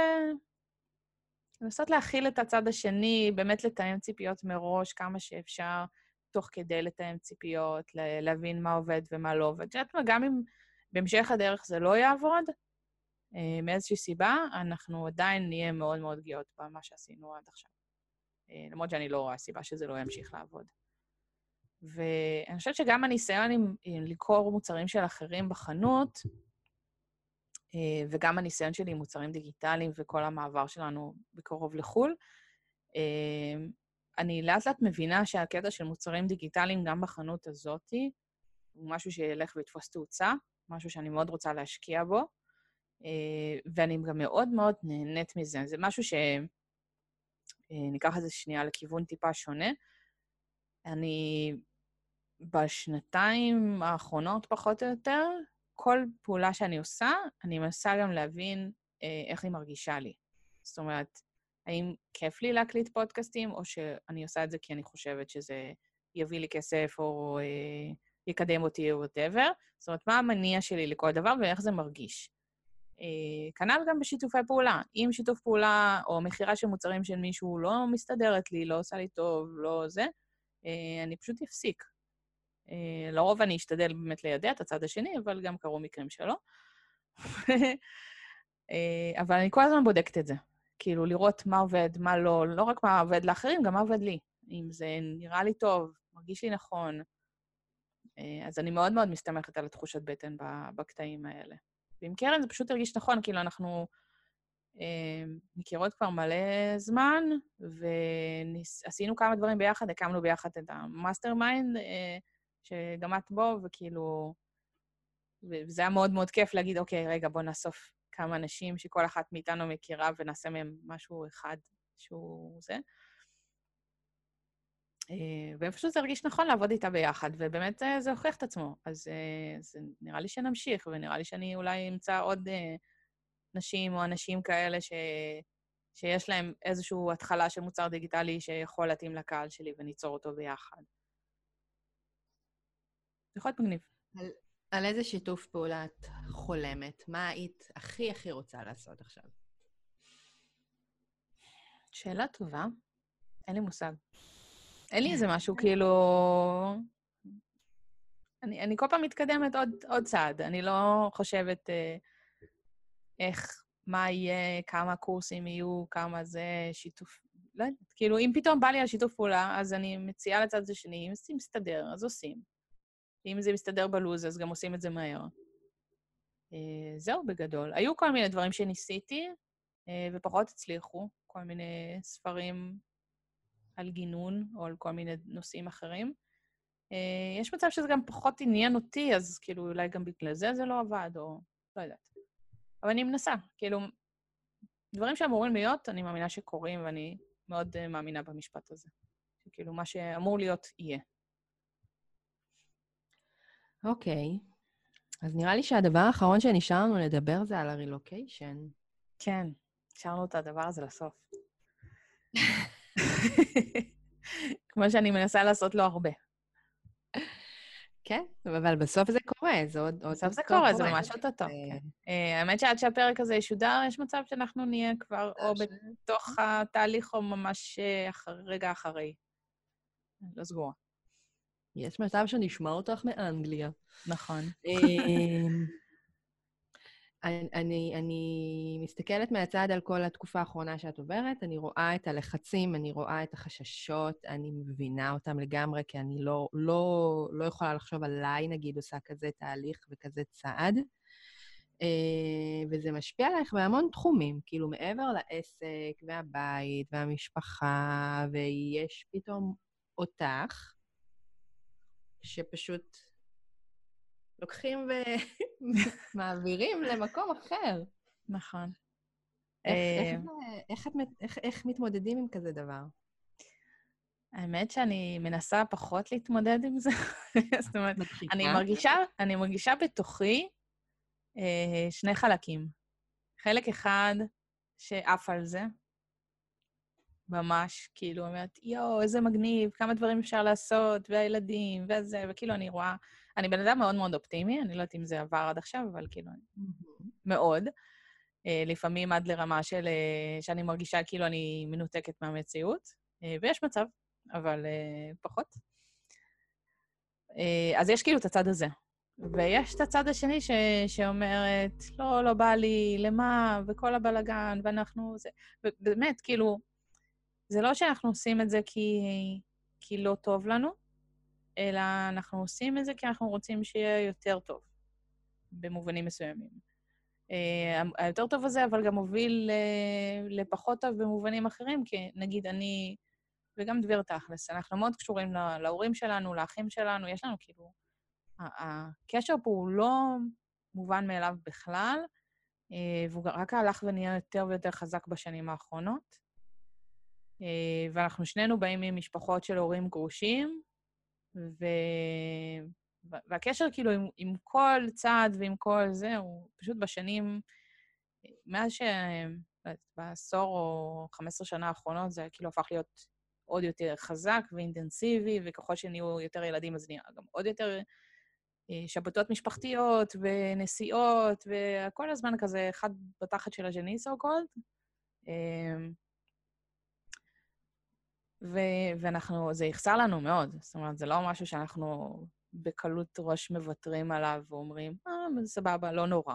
לנסות להכיל את הצד השני, באמת לתאם ציפיות מראש כמה שאפשר, תוך כדי לתאם ציפיות, להבין מה עובד ומה לא עובד. את יודעת מה, גם אם בהמשך הדרך זה לא יעבוד, אה, מאיזושהי סיבה, אנחנו עדיין נהיה מאוד מאוד גאות במה שעשינו עד עכשיו. אה, למרות שאני לא רואה סיבה שזה לא ימשיך לעבוד. ואני חושבת שגם הניסיון עם, עם לקרוא מוצרים של אחרים בחנות, וגם הניסיון שלי עם מוצרים דיגיטליים וכל המעבר שלנו בקרוב לחו"ל, אני לאט לאט מבינה שהקטע של מוצרים דיגיטליים גם בחנות הזאתי, הוא משהו שילך ויתפוס תאוצה, משהו שאני מאוד רוצה להשקיע בו. אה, ואני גם מאוד מאוד נהנית מזה. זה משהו ש... אה, ניקח את זה שנייה לכיוון טיפה שונה. אני בשנתיים האחרונות, פחות או יותר, כל פעולה שאני עושה, אני מנסה גם להבין אה, איך היא מרגישה לי. זאת אומרת, האם כיף לי להקליט פודקאסטים, או שאני עושה את זה כי אני חושבת שזה יביא לי כסף, או אה, יקדם אותי, או whatever. זאת אומרת, מה המניע שלי לכל דבר ואיך זה מרגיש. אה, כנ"ל גם בשיתופי פעולה. אם שיתוף פעולה או מכירה של מוצרים של מישהו לא מסתדרת לי, לא עושה לי טוב, לא זה, אה, אני פשוט אפסיק. אה, לרוב אני אשתדל באמת לידע את הצד השני, אבל גם קרו מקרים שלא. אבל אני כל הזמן בודקת את זה. כאילו, לראות מה עובד, מה לא, לא רק מה עובד לאחרים, גם מה עובד לי. אם זה נראה לי טוב, מרגיש לי נכון. אז אני מאוד מאוד מסתמכת על התחושת בטן בקטעים האלה. ועם קרן זה פשוט הרגיש נכון, כאילו אנחנו אה, מכירות כבר מלא זמן, ועשינו כמה דברים ביחד, הקמנו ביחד את ה mastermind, אה, שגם את בו, וכאילו... וזה היה מאוד מאוד כיף להגיד, אוקיי, רגע, בוא נאסוף כמה אנשים שכל אחת מאיתנו מכירה ונעשה מהם משהו אחד שהוא זה. אה, ופשוט זה הרגיש נכון לעבוד איתה ביחד, ובאמת אה, זה הוכיח את עצמו. אז אה, זה נראה לי שנמשיך, ונראה לי שאני אולי אמצא עוד נשים או אנשים כאלה ש... שיש להם איזושהי התחלה של מוצר דיגיטלי שיכול להתאים לקהל שלי וניצור אותו ביחד. זה יכול להיות מגניב. על, על איזה שיתוף פעולה את חולמת? מה היית הכי הכי רוצה לעשות עכשיו? שאלה טובה. אין לי מושג. אין לי איזה משהו, כאילו... אני, אני כל פעם מתקדמת עוד, עוד צעד. אני לא חושבת אה, איך, מה יהיה, כמה קורסים יהיו, כמה זה, שיתוף... לא יודעת, כאילו, אם פתאום בא לי על שיתוף פעולה, אז אני מציעה לצד השני, אם זה מסתדר, אז עושים. אם זה מסתדר בלו"ז, אז גם עושים את זה מהר. אה, זהו בגדול. היו כל מיני דברים שניסיתי, אה, ופחות הצליחו, כל מיני ספרים על גינון, או על כל מיני נושאים אחרים. אה, יש מצב שזה גם פחות עניין אותי, אז כאילו אולי גם בגלל זה זה לא עבד, או לא יודעת. אבל אני מנסה, כאילו, דברים שאמורים להיות, אני מאמינה שקורים, ואני מאוד מאמינה במשפט הזה. כאילו, מה שאמור להיות, יהיה. אוקיי. אז נראה לי שהדבר האחרון שנשאר לנו לדבר זה על הרילוקיישן. כן, השארנו את הדבר הזה לסוף. כמו שאני מנסה לעשות לו הרבה. כן, אבל בסוף זה קורה, זה עוד... בסוף זה קורה, זה ממש אוטוטו. כן. אה, האמת שעד שהפרק הזה ישודר, יש מצב שאנחנו נהיה כבר או בתוך התהליך או ממש אה, רגע אחרי. לא סגורה. יש מצב שנשמע אותך מאנגליה. נכון. אמ, אני, אני, אני מסתכלת מהצד על כל התקופה האחרונה שאת עוברת, אני רואה את הלחצים, אני רואה את החששות, אני מבינה אותם לגמרי, כי אני לא, לא, לא יכולה לחשוב עליי, נגיד, עושה כזה תהליך וכזה צעד. אה, וזה משפיע עלייך בהמון תחומים, כאילו מעבר לעסק והבית והמשפחה, ויש פתאום אותך, שפשוט לוקחים ומעבירים למקום אחר. נכון. איך, איך, אה, איך מתמודדים עם כזה דבר? האמת שאני מנסה פחות להתמודד עם זה. זאת אומרת, אני מרגישה, אני מרגישה בתוכי אה, שני חלקים. חלק אחד שעף על זה, ממש, כאילו, אומרת, יואו, איזה מגניב, כמה דברים אפשר לעשות, והילדים, וזה, וכאילו, אני רואה... אני בן אדם מאוד מאוד אופטימי, אני לא יודעת אם זה עבר עד עכשיו, אבל כאילו, מאוד. Uh, לפעמים עד לרמה של... Uh, שאני מרגישה כאילו אני מנותקת מהמציאות, uh, ויש מצב, אבל פחות. אז יש כאילו את הצד הזה. ויש את הצד השני ש, שאומרת, לא, לא בא לי, למה, וכל הבלגן, ואנחנו... זה... ובאמת, כאילו, זה לא שאנחנו עושים את זה כי, כי לא טוב לנו, אלא אנחנו עושים את זה כי אנחנו רוצים שיהיה יותר טוב, במובנים מסוימים. Uh, היותר טוב הזה, אבל גם מוביל uh, לפחות טוב במובנים אחרים, כי נגיד אני, וגם דביר תכלס, אנחנו מאוד קשורים להורים שלנו, לאחים שלנו, יש לנו כאילו... הקשר פה הוא לא מובן מאליו בכלל, uh, והוא רק הלך ונהיה יותר ויותר חזק בשנים האחרונות. אה, ואנחנו שנינו באים ממשפחות של הורים גרושים, ו... והקשר כאילו עם, עם כל צעד ועם כל זה, הוא פשוט בשנים, מאז ש... בעשור או 15 שנה האחרונות זה כאילו הפך להיות עוד יותר חזק ואינטנסיבי, וככל שנהיו יותר ילדים אז נהיה גם עוד יותר אה, שבתות משפחתיות ונסיעות, וכל הזמן כזה אחד בתחת של השני, so called. אה, ו- ואנחנו, זה יחסר לנו מאוד. זאת אומרת, זה לא משהו שאנחנו בקלות ראש מוותרים עליו ואומרים, אה, סבבה, לא נורא.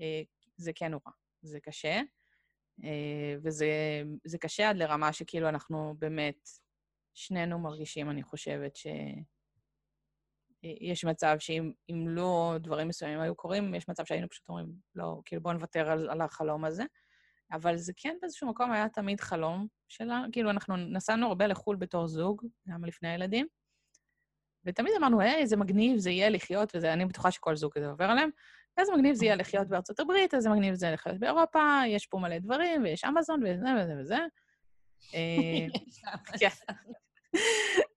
אה, זה כן נורא, זה קשה. אה, וזה קשה עד לרמה שכאילו אנחנו באמת, שנינו מרגישים, אני חושבת, שיש מצב שאם לא דברים מסוימים היו קורים, יש מצב שהיינו פשוט אומרים, לא, כאילו בואו נוותר על, על החלום הזה. אבל זה כן באיזשהו מקום היה תמיד חלום שלנו. כאילו, אנחנו נסענו הרבה לחו"ל בתור זוג, גם לפני הילדים, ותמיד אמרנו, היי, איזה מגניב זה יהיה לחיות, ואני בטוחה שכל זוג כזה עובר עליהם, איזה מגניב זה יהיה לחיות בארצות הברית, איזה מגניב זה לחיות באירופה, יש פה מלא דברים, ויש אמזון, וזה וזה וזה. אה, כן.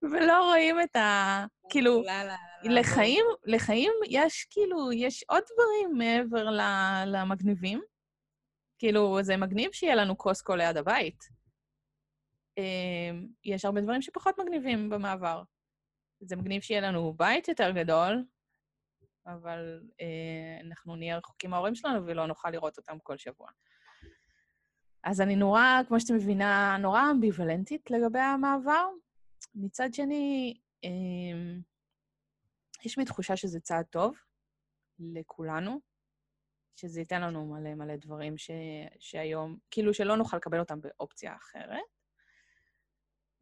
ולא רואים את ה... כאילו, לחיים, לחיים יש כאילו, יש עוד דברים מעבר למגניבים. כאילו, זה מגניב שיהיה לנו קוסקו ליד הבית. אמ, יש הרבה דברים שפחות מגניבים במעבר. זה מגניב שיהיה לנו בית יותר גדול, אבל אה, אנחנו נהיה רחוקים מההורים שלנו ולא נוכל לראות אותם כל שבוע. אז אני נורא, כמו שאתה מבינה, נורא אמביוולנטית לגבי המעבר. מצד שני, אה, יש לי תחושה שזה צעד טוב לכולנו, שזה ייתן לנו מלא מלא דברים ש, שהיום, כאילו שלא נוכל לקבל אותם באופציה אחרת.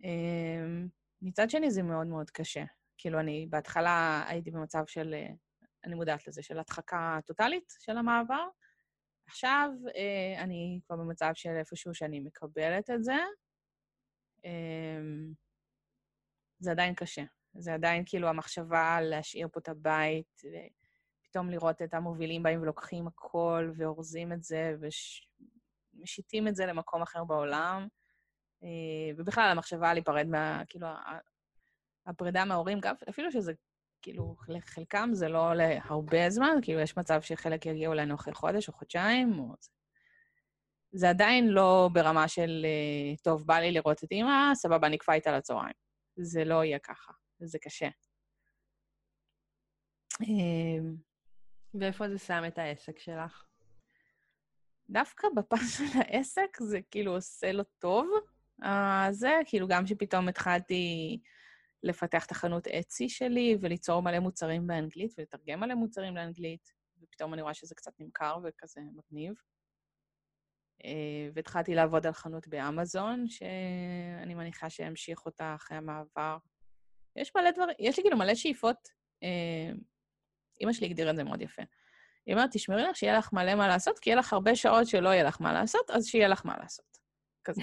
אה, מצד שני, זה מאוד מאוד קשה. כאילו, אני בהתחלה הייתי במצב של, אה, אני מודעת לזה, של הדחקה טוטאלית של המעבר. עכשיו אה, אני כבר במצב של איפשהו שאני מקבלת את זה. אמ, זה עדיין קשה. זה עדיין כאילו המחשבה להשאיר פה את הבית, ופתאום לראות את המובילים באים ולוקחים הכל, ואורזים את זה, ומשיתים את זה למקום אחר בעולם. אה, ובכלל, המחשבה להיפרד מה... כאילו, הפרידה מההורים, אפילו שזה, כאילו, לחלקם זה לא להרבה זמן, כאילו, יש מצב שחלק יגיעו אלינו אחרי חודש או חודשיים, או... זה עדיין לא ברמה של, אה, טוב, בא לי לראות את אימא, סבבה, נקבע איתה לצהריים. זה לא יהיה ככה, זה קשה. ואיפה זה שם את העסק שלך? דווקא בפס של העסק זה כאילו עושה לו טוב. Uh, זה כאילו גם שפתאום התחלתי לפתח את החנות אצי שלי וליצור מלא מוצרים באנגלית ולתרגם מלא מוצרים לאנגלית, ופתאום אני רואה שזה קצת נמכר וכזה מגניב. אה, והתחלתי לעבוד על חנות באמזון, שאני מניחה שאמשיך אותה אחרי המעבר. יש מלא דברים, יש לי כאילו מלא שאיפות. אימא אה, שלי הגדירה את זה מאוד יפה. היא אומרת, תשמרי לך שיהיה לך מלא מה לעשות, כי יהיה לך הרבה שעות שלא יהיה לך מה לעשות, אז שיהיה לך מה לעשות. כזה.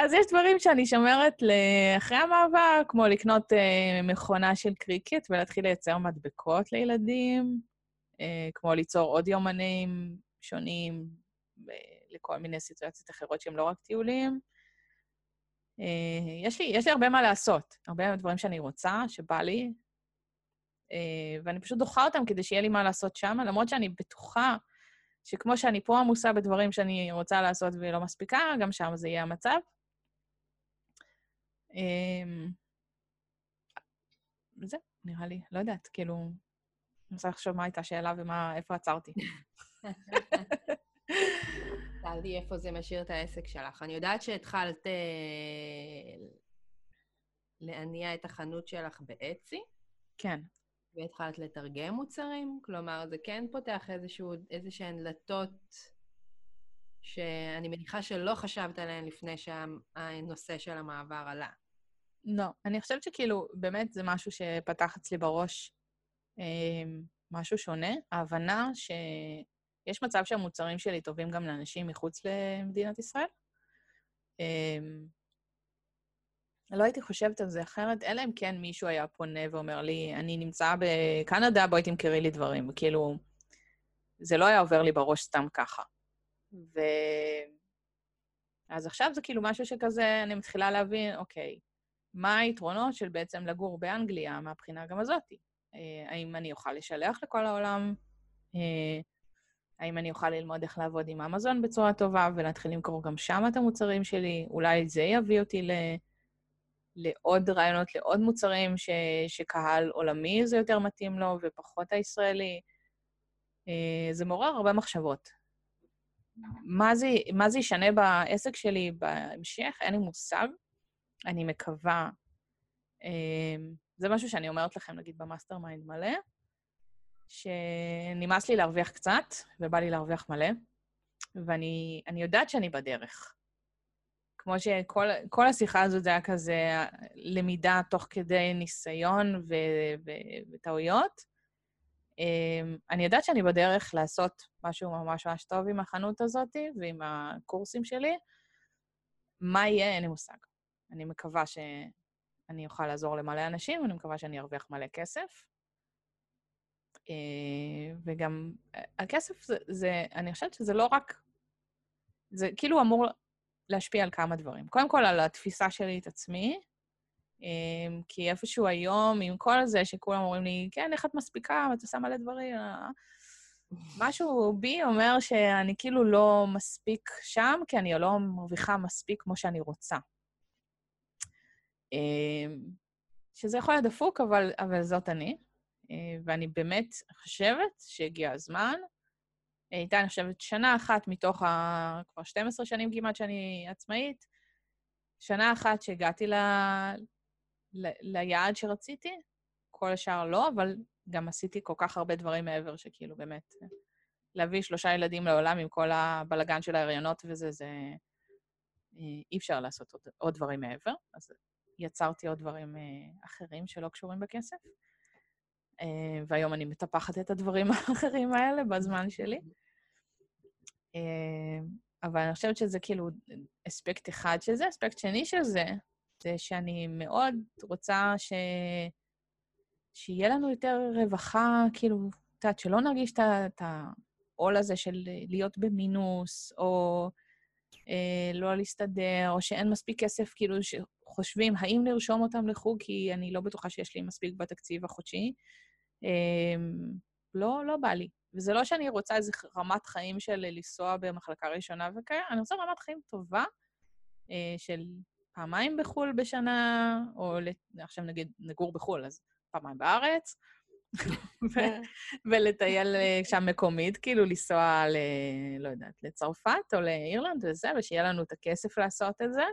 אז יש דברים שאני שומרת לאחרי המעבר, כמו לקנות uh, מכונה של קריקט ולהתחיל לייצר מדבקות לילדים, uh, כמו ליצור עוד יומנים שונים לכל מיני סיטואציות אחרות שהם לא רק טיולים. Uh, יש לי, יש לי הרבה מה לעשות, הרבה דברים שאני רוצה, שבא לי, ואני פשוט דוחה אותם כדי שיהיה לי מה לעשות שם, למרות שאני בטוחה שכמו שאני פה עמוסה בדברים שאני רוצה לעשות ולא מספיקה, גם שם זה יהיה המצב. אמ, זה, נראה לי, לא יודעת, כאילו, אני רוצה לחשוב מה הייתה השאלה ואיפה עצרתי. שאלתי איפה זה משאיר את העסק שלך. אני יודעת שהתחלת אה, להניע את החנות שלך באצי. כן. והתחלת לתרגם מוצרים? כלומר, זה כן פותח איזשהו, איזשהן דלתות שאני מניחה שלא חשבת עליהן לפני שהנושא של המעבר עלה. לא, אני חושבת שכאילו, באמת זה משהו שפתח אצלי בראש אה, משהו שונה. ההבנה שיש מצב שהמוצרים שלי טובים גם לאנשים מחוץ למדינת ישראל. לא הייתי חושבת על זה אחרת, אלא אם כן מישהו היה פונה ואומר לי, אני נמצא בקנדה, בואי תמכרי לי דברים. וכאילו, זה לא היה עובר לי בראש סתם ככה. ו... אז עכשיו זה כאילו משהו שכזה, אני מתחילה להבין, אוקיי, מה היתרונות של בעצם לגור באנגליה מהבחינה גם הזאתי? אה, האם אני אוכל לשלח לכל העולם? אה, האם אני אוכל ללמוד איך לעבוד עם אמזון בצורה טובה ולהתחיל למכור גם שם את המוצרים שלי? אולי זה יביא אותי ל... לעוד רעיונות, לעוד מוצרים ש, שקהל עולמי זה יותר מתאים לו ופחות הישראלי. אה, זה מעורר הרבה מחשבות. מה זה, מה זה ישנה בעסק שלי בהמשך? אין לי מושג. אני מקווה. אה, זה משהו שאני אומרת לכם, נגיד, ב mastermind מלא, שנמאס לי להרוויח קצת, ובא לי להרוויח מלא, ואני יודעת שאני בדרך. כמו שכל השיחה הזאת זה היה כזה למידה תוך כדי ניסיון ו- ו- וטעויות. אמ, אני יודעת שאני בדרך לעשות משהו ממש ממש טוב עם החנות הזאת ועם הקורסים שלי. מה יהיה, אין לי מושג. אני מקווה שאני אוכל לעזור למלא אנשים, ואני מקווה שאני ארוויח מלא כסף. אה, וגם הכסף זה, זה, אני חושבת שזה לא רק... זה כאילו אמור להשפיע על כמה דברים. קודם כל, על התפיסה שלי את עצמי, אמ, כי איפשהו היום, עם כל זה שכולם אומרים לי, כן, איך את מספיקה, את עושה מלא דברים, אה, משהו בי אומר שאני כאילו לא מספיק שם, כי אני לא מרוויחה מספיק כמו שאני רוצה. אמ, שזה יכול להיות דפוק, אבל, אבל זאת אני. אה, ואני באמת חושבת שהגיע הזמן. הייתה, אני חושבת, שנה אחת מתוך ה... כבר 12 שנים כמעט שאני עצמאית, שנה אחת שהגעתי ל... ל... ליעד שרציתי, כל השאר לא, אבל גם עשיתי כל כך הרבה דברים מעבר, שכאילו באמת, להביא שלושה ילדים לעולם עם כל הבלגן של ההריונות וזה, זה... אה, אי אפשר לעשות עוד, עוד דברים מעבר. אז יצרתי עוד דברים אה, אחרים שלא קשורים בכסף. אה, והיום אני מטפחת את הדברים האחרים האלה בזמן שלי. אבל אני חושבת שזה כאילו אספקט אחד של זה. אספקט שני של זה, זה שאני מאוד רוצה ש... שיהיה לנו יותר רווחה, כאילו, את יודעת, שלא נרגיש את העול הזה של להיות במינוס, או אה, לא להסתדר, או שאין מספיק כסף, כאילו, שחושבים, האם לרשום אותם לחוג, כי אני לא בטוחה שיש לי מספיק בתקציב החודשי. אה, לא, לא בא לי. וזה לא שאני רוצה איזו רמת חיים של לנסוע במחלקה ראשונה וכאלה, אני רוצה רמת חיים טובה, אה, של פעמיים בחו"ל בשנה, או עכשיו נגיד נגור בחו"ל, אז פעמיים בארץ, ולטייל אה, שם מקומית, כאילו לנסוע ל... לא יודעת, לצרפת או לאירלנד וזה, ושיהיה לנו את הכסף לעשות את זה.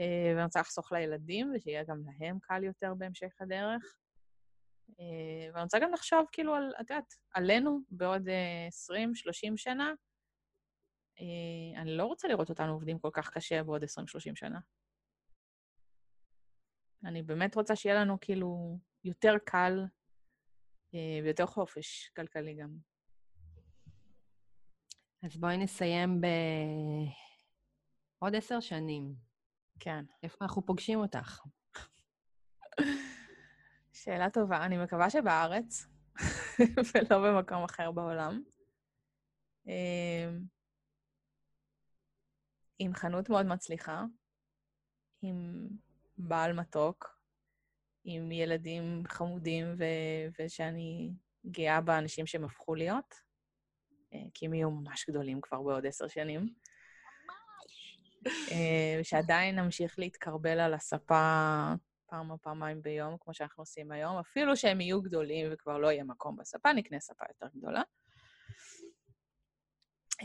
אה, ואני רוצה לחסוך לילדים, ושיהיה גם להם קל יותר בהמשך הדרך. אה, ואני רוצה גם לחשוב, כאילו, על, את יודעת, עלינו בעוד 20-30 שנה. אני לא רוצה לראות אותנו עובדים כל כך קשה בעוד 20-30 שנה. אני באמת רוצה שיהיה לנו, כאילו, יותר קל אה, ויותר חופש כלכלי גם. אז בואי נסיים בעוד עשר שנים. כן. איפה אנחנו פוגשים אותך? שאלה טובה. אני מקווה שבארץ, ולא במקום אחר בעולם. אה, עם חנות מאוד מצליחה, עם בעל מתוק, עם ילדים חמודים, ו- ושאני גאה באנשים שהם הפכו להיות, אה, כי הם יהיו ממש גדולים כבר בעוד עשר שנים. אה, ושעדיין נמשיך להתקרבל על הספה פעם או פעמיים ביום, כמו שאנחנו עושים היום, אפילו שהם יהיו גדולים וכבר לא יהיה מקום בספה, נקנה ספה יותר גדולה.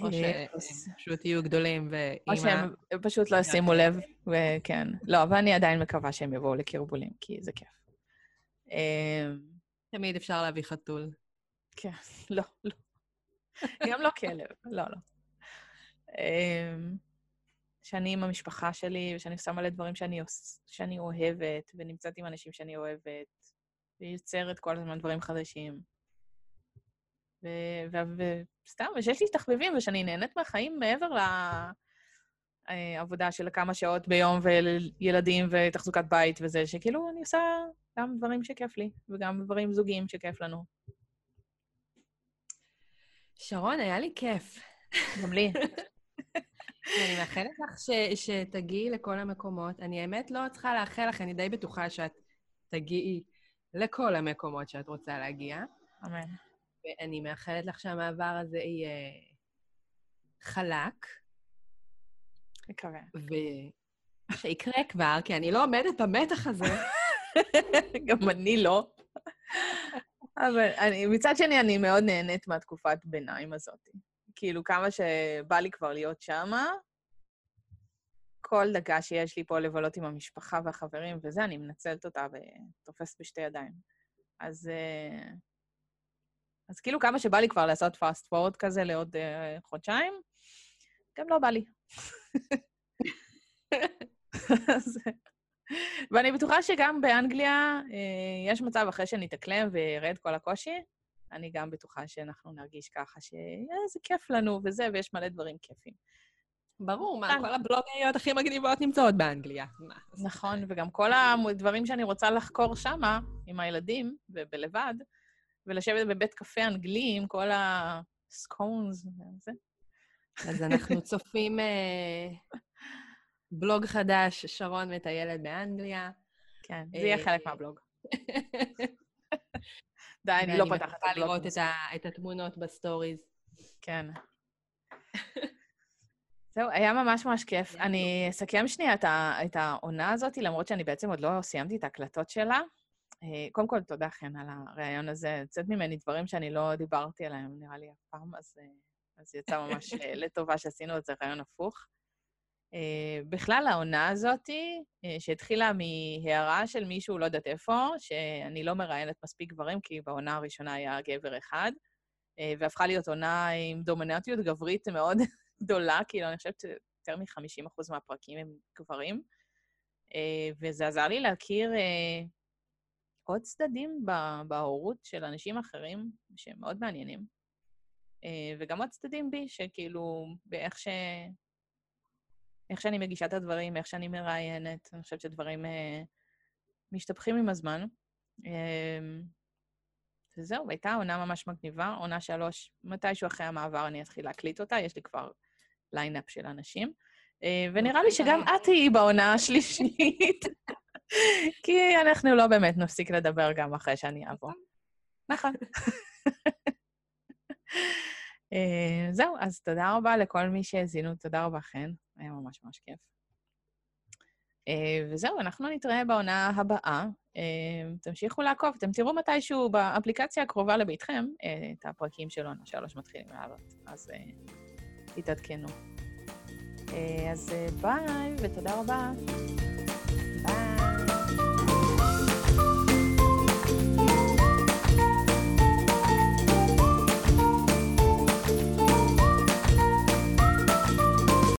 או אה, שהם פשוט יהיו גדולים ואימא... או שהם פשוט לא ישימו לב, וכן. לא, אבל אני עדיין מקווה שהם יבואו לקרבולים, כי זה כיף. אמ, תמיד אפשר להביא חתול. כן, לא, לא. גם לא כלב, לא, לא. שאני עם המשפחה שלי, ושאני עושה מלא דברים שאני, שאני אוהבת, ונמצאת עם אנשים שאני אוהבת, ויוצרת כל הזמן דברים חדשים. וסתם, ושיש לי תחביבים, ושאני נהנית מהחיים מעבר לעבודה של כמה שעות ביום, וילדים, ותחזוקת בית וזה, שכאילו אני עושה גם דברים שכיף לי, וגם דברים זוגיים שכיף לנו. שרון, היה לי כיף. גם לי. אני מאחלת לך ש, שתגיעי לכל המקומות. אני האמת לא צריכה לאחל לך, אני די בטוחה שאת תגיעי לכל המקומות שאת רוצה להגיע. אמן. ואני מאחלת לך שהמעבר הזה יהיה חלק. מקווה. ושיקרה כבר, כי אני לא עומדת במתח הזה. גם אני לא. אבל אני, מצד שני, אני מאוד נהנית מהתקופת ביניים הזאת. כאילו, כמה שבא לי כבר להיות שמה, כל דקה שיש לי פה לבלות עם המשפחה והחברים וזה, אני מנצלת אותה ותופסת בשתי ידיים. אז, אה, אז כאילו, כמה שבא לי כבר לעשות פאסט פורט כזה לעוד uh, חודשיים, גם לא בא לי. ואני בטוחה שגם באנגליה אה, יש מצב, אחרי שנתאקלם וירד כל הקושי, אני גם בטוחה שאנחנו נרגיש ככה שזה כיף לנו וזה, ויש מלא דברים כיפים. ברור, מה, כל הבלוגריות הכי מגניבות נמצאות באנגליה. נכון, וגם כל הדברים שאני רוצה לחקור שמה, עם הילדים ובלבד, ולשבת בבית קפה אנגלי עם כל הסקונס וזה. אז אנחנו צופים אה, בלוג חדש, שרון מטיילת באנגליה. כן, זה יהיה חלק מהבלוג. די, אני לא פותחת. ואני לראות את, ה, את התמונות בסטוריז. כן. זהו, היה ממש ממש כיף. אני אסכם שנייה את, ה, את העונה הזאת, למרות שאני בעצם עוד לא סיימתי את ההקלטות שלה. אה, קודם כל, תודה, חן, על הריאיון הזה. יוצאת ממני דברים שאני לא דיברתי עליהם, נראה לי, אף פעם, אז, אה, אז יצא ממש אה, לטובה שעשינו את זה רעיון הפוך. בכלל, העונה הזאת, שהתחילה מהערה של מישהו, לא יודעת איפה, שאני לא מראיינת מספיק גברים, כי בעונה הראשונה היה גבר אחד, והפכה להיות עונה עם דומיננטיות גברית מאוד גדולה, כאילו, אני חושבת שיותר מ-50% מהפרקים הם גברים. וזה עזר לי להכיר עוד צדדים בהורות של אנשים אחרים שהם מאוד מעניינים. אה, וגם עוד צדדים בי, שכאילו, באיך ש... איך שאני מגישה את הדברים, איך שאני מראיינת, אני חושבת שדברים אה, משתפכים עם הזמן. אה, וזהו, הייתה עונה ממש מגניבה, עונה שלוש, מתישהו אחרי המעבר אני אתחיל להקליט אותה, יש לי כבר lineup של אנשים. אה, ונראה לי שגם את תהיי בעונה השלישית. כי אנחנו לא באמת נפסיק לדבר גם אחרי שאני אעבור. נכון. אה, זהו, אז תודה רבה לכל מי שהאזינו, תודה רבה, חן, היה ממש ממש כיף. אה, וזהו, אנחנו נתראה בעונה הבאה. אה, תמשיכו לעקוב, אתם תראו מתישהו באפליקציה הקרובה לביתכם את הפרקים של עונה שלוש מתחילים לעלות, אז תתעדכנו. אז ביי, ותודה רבה. ביי.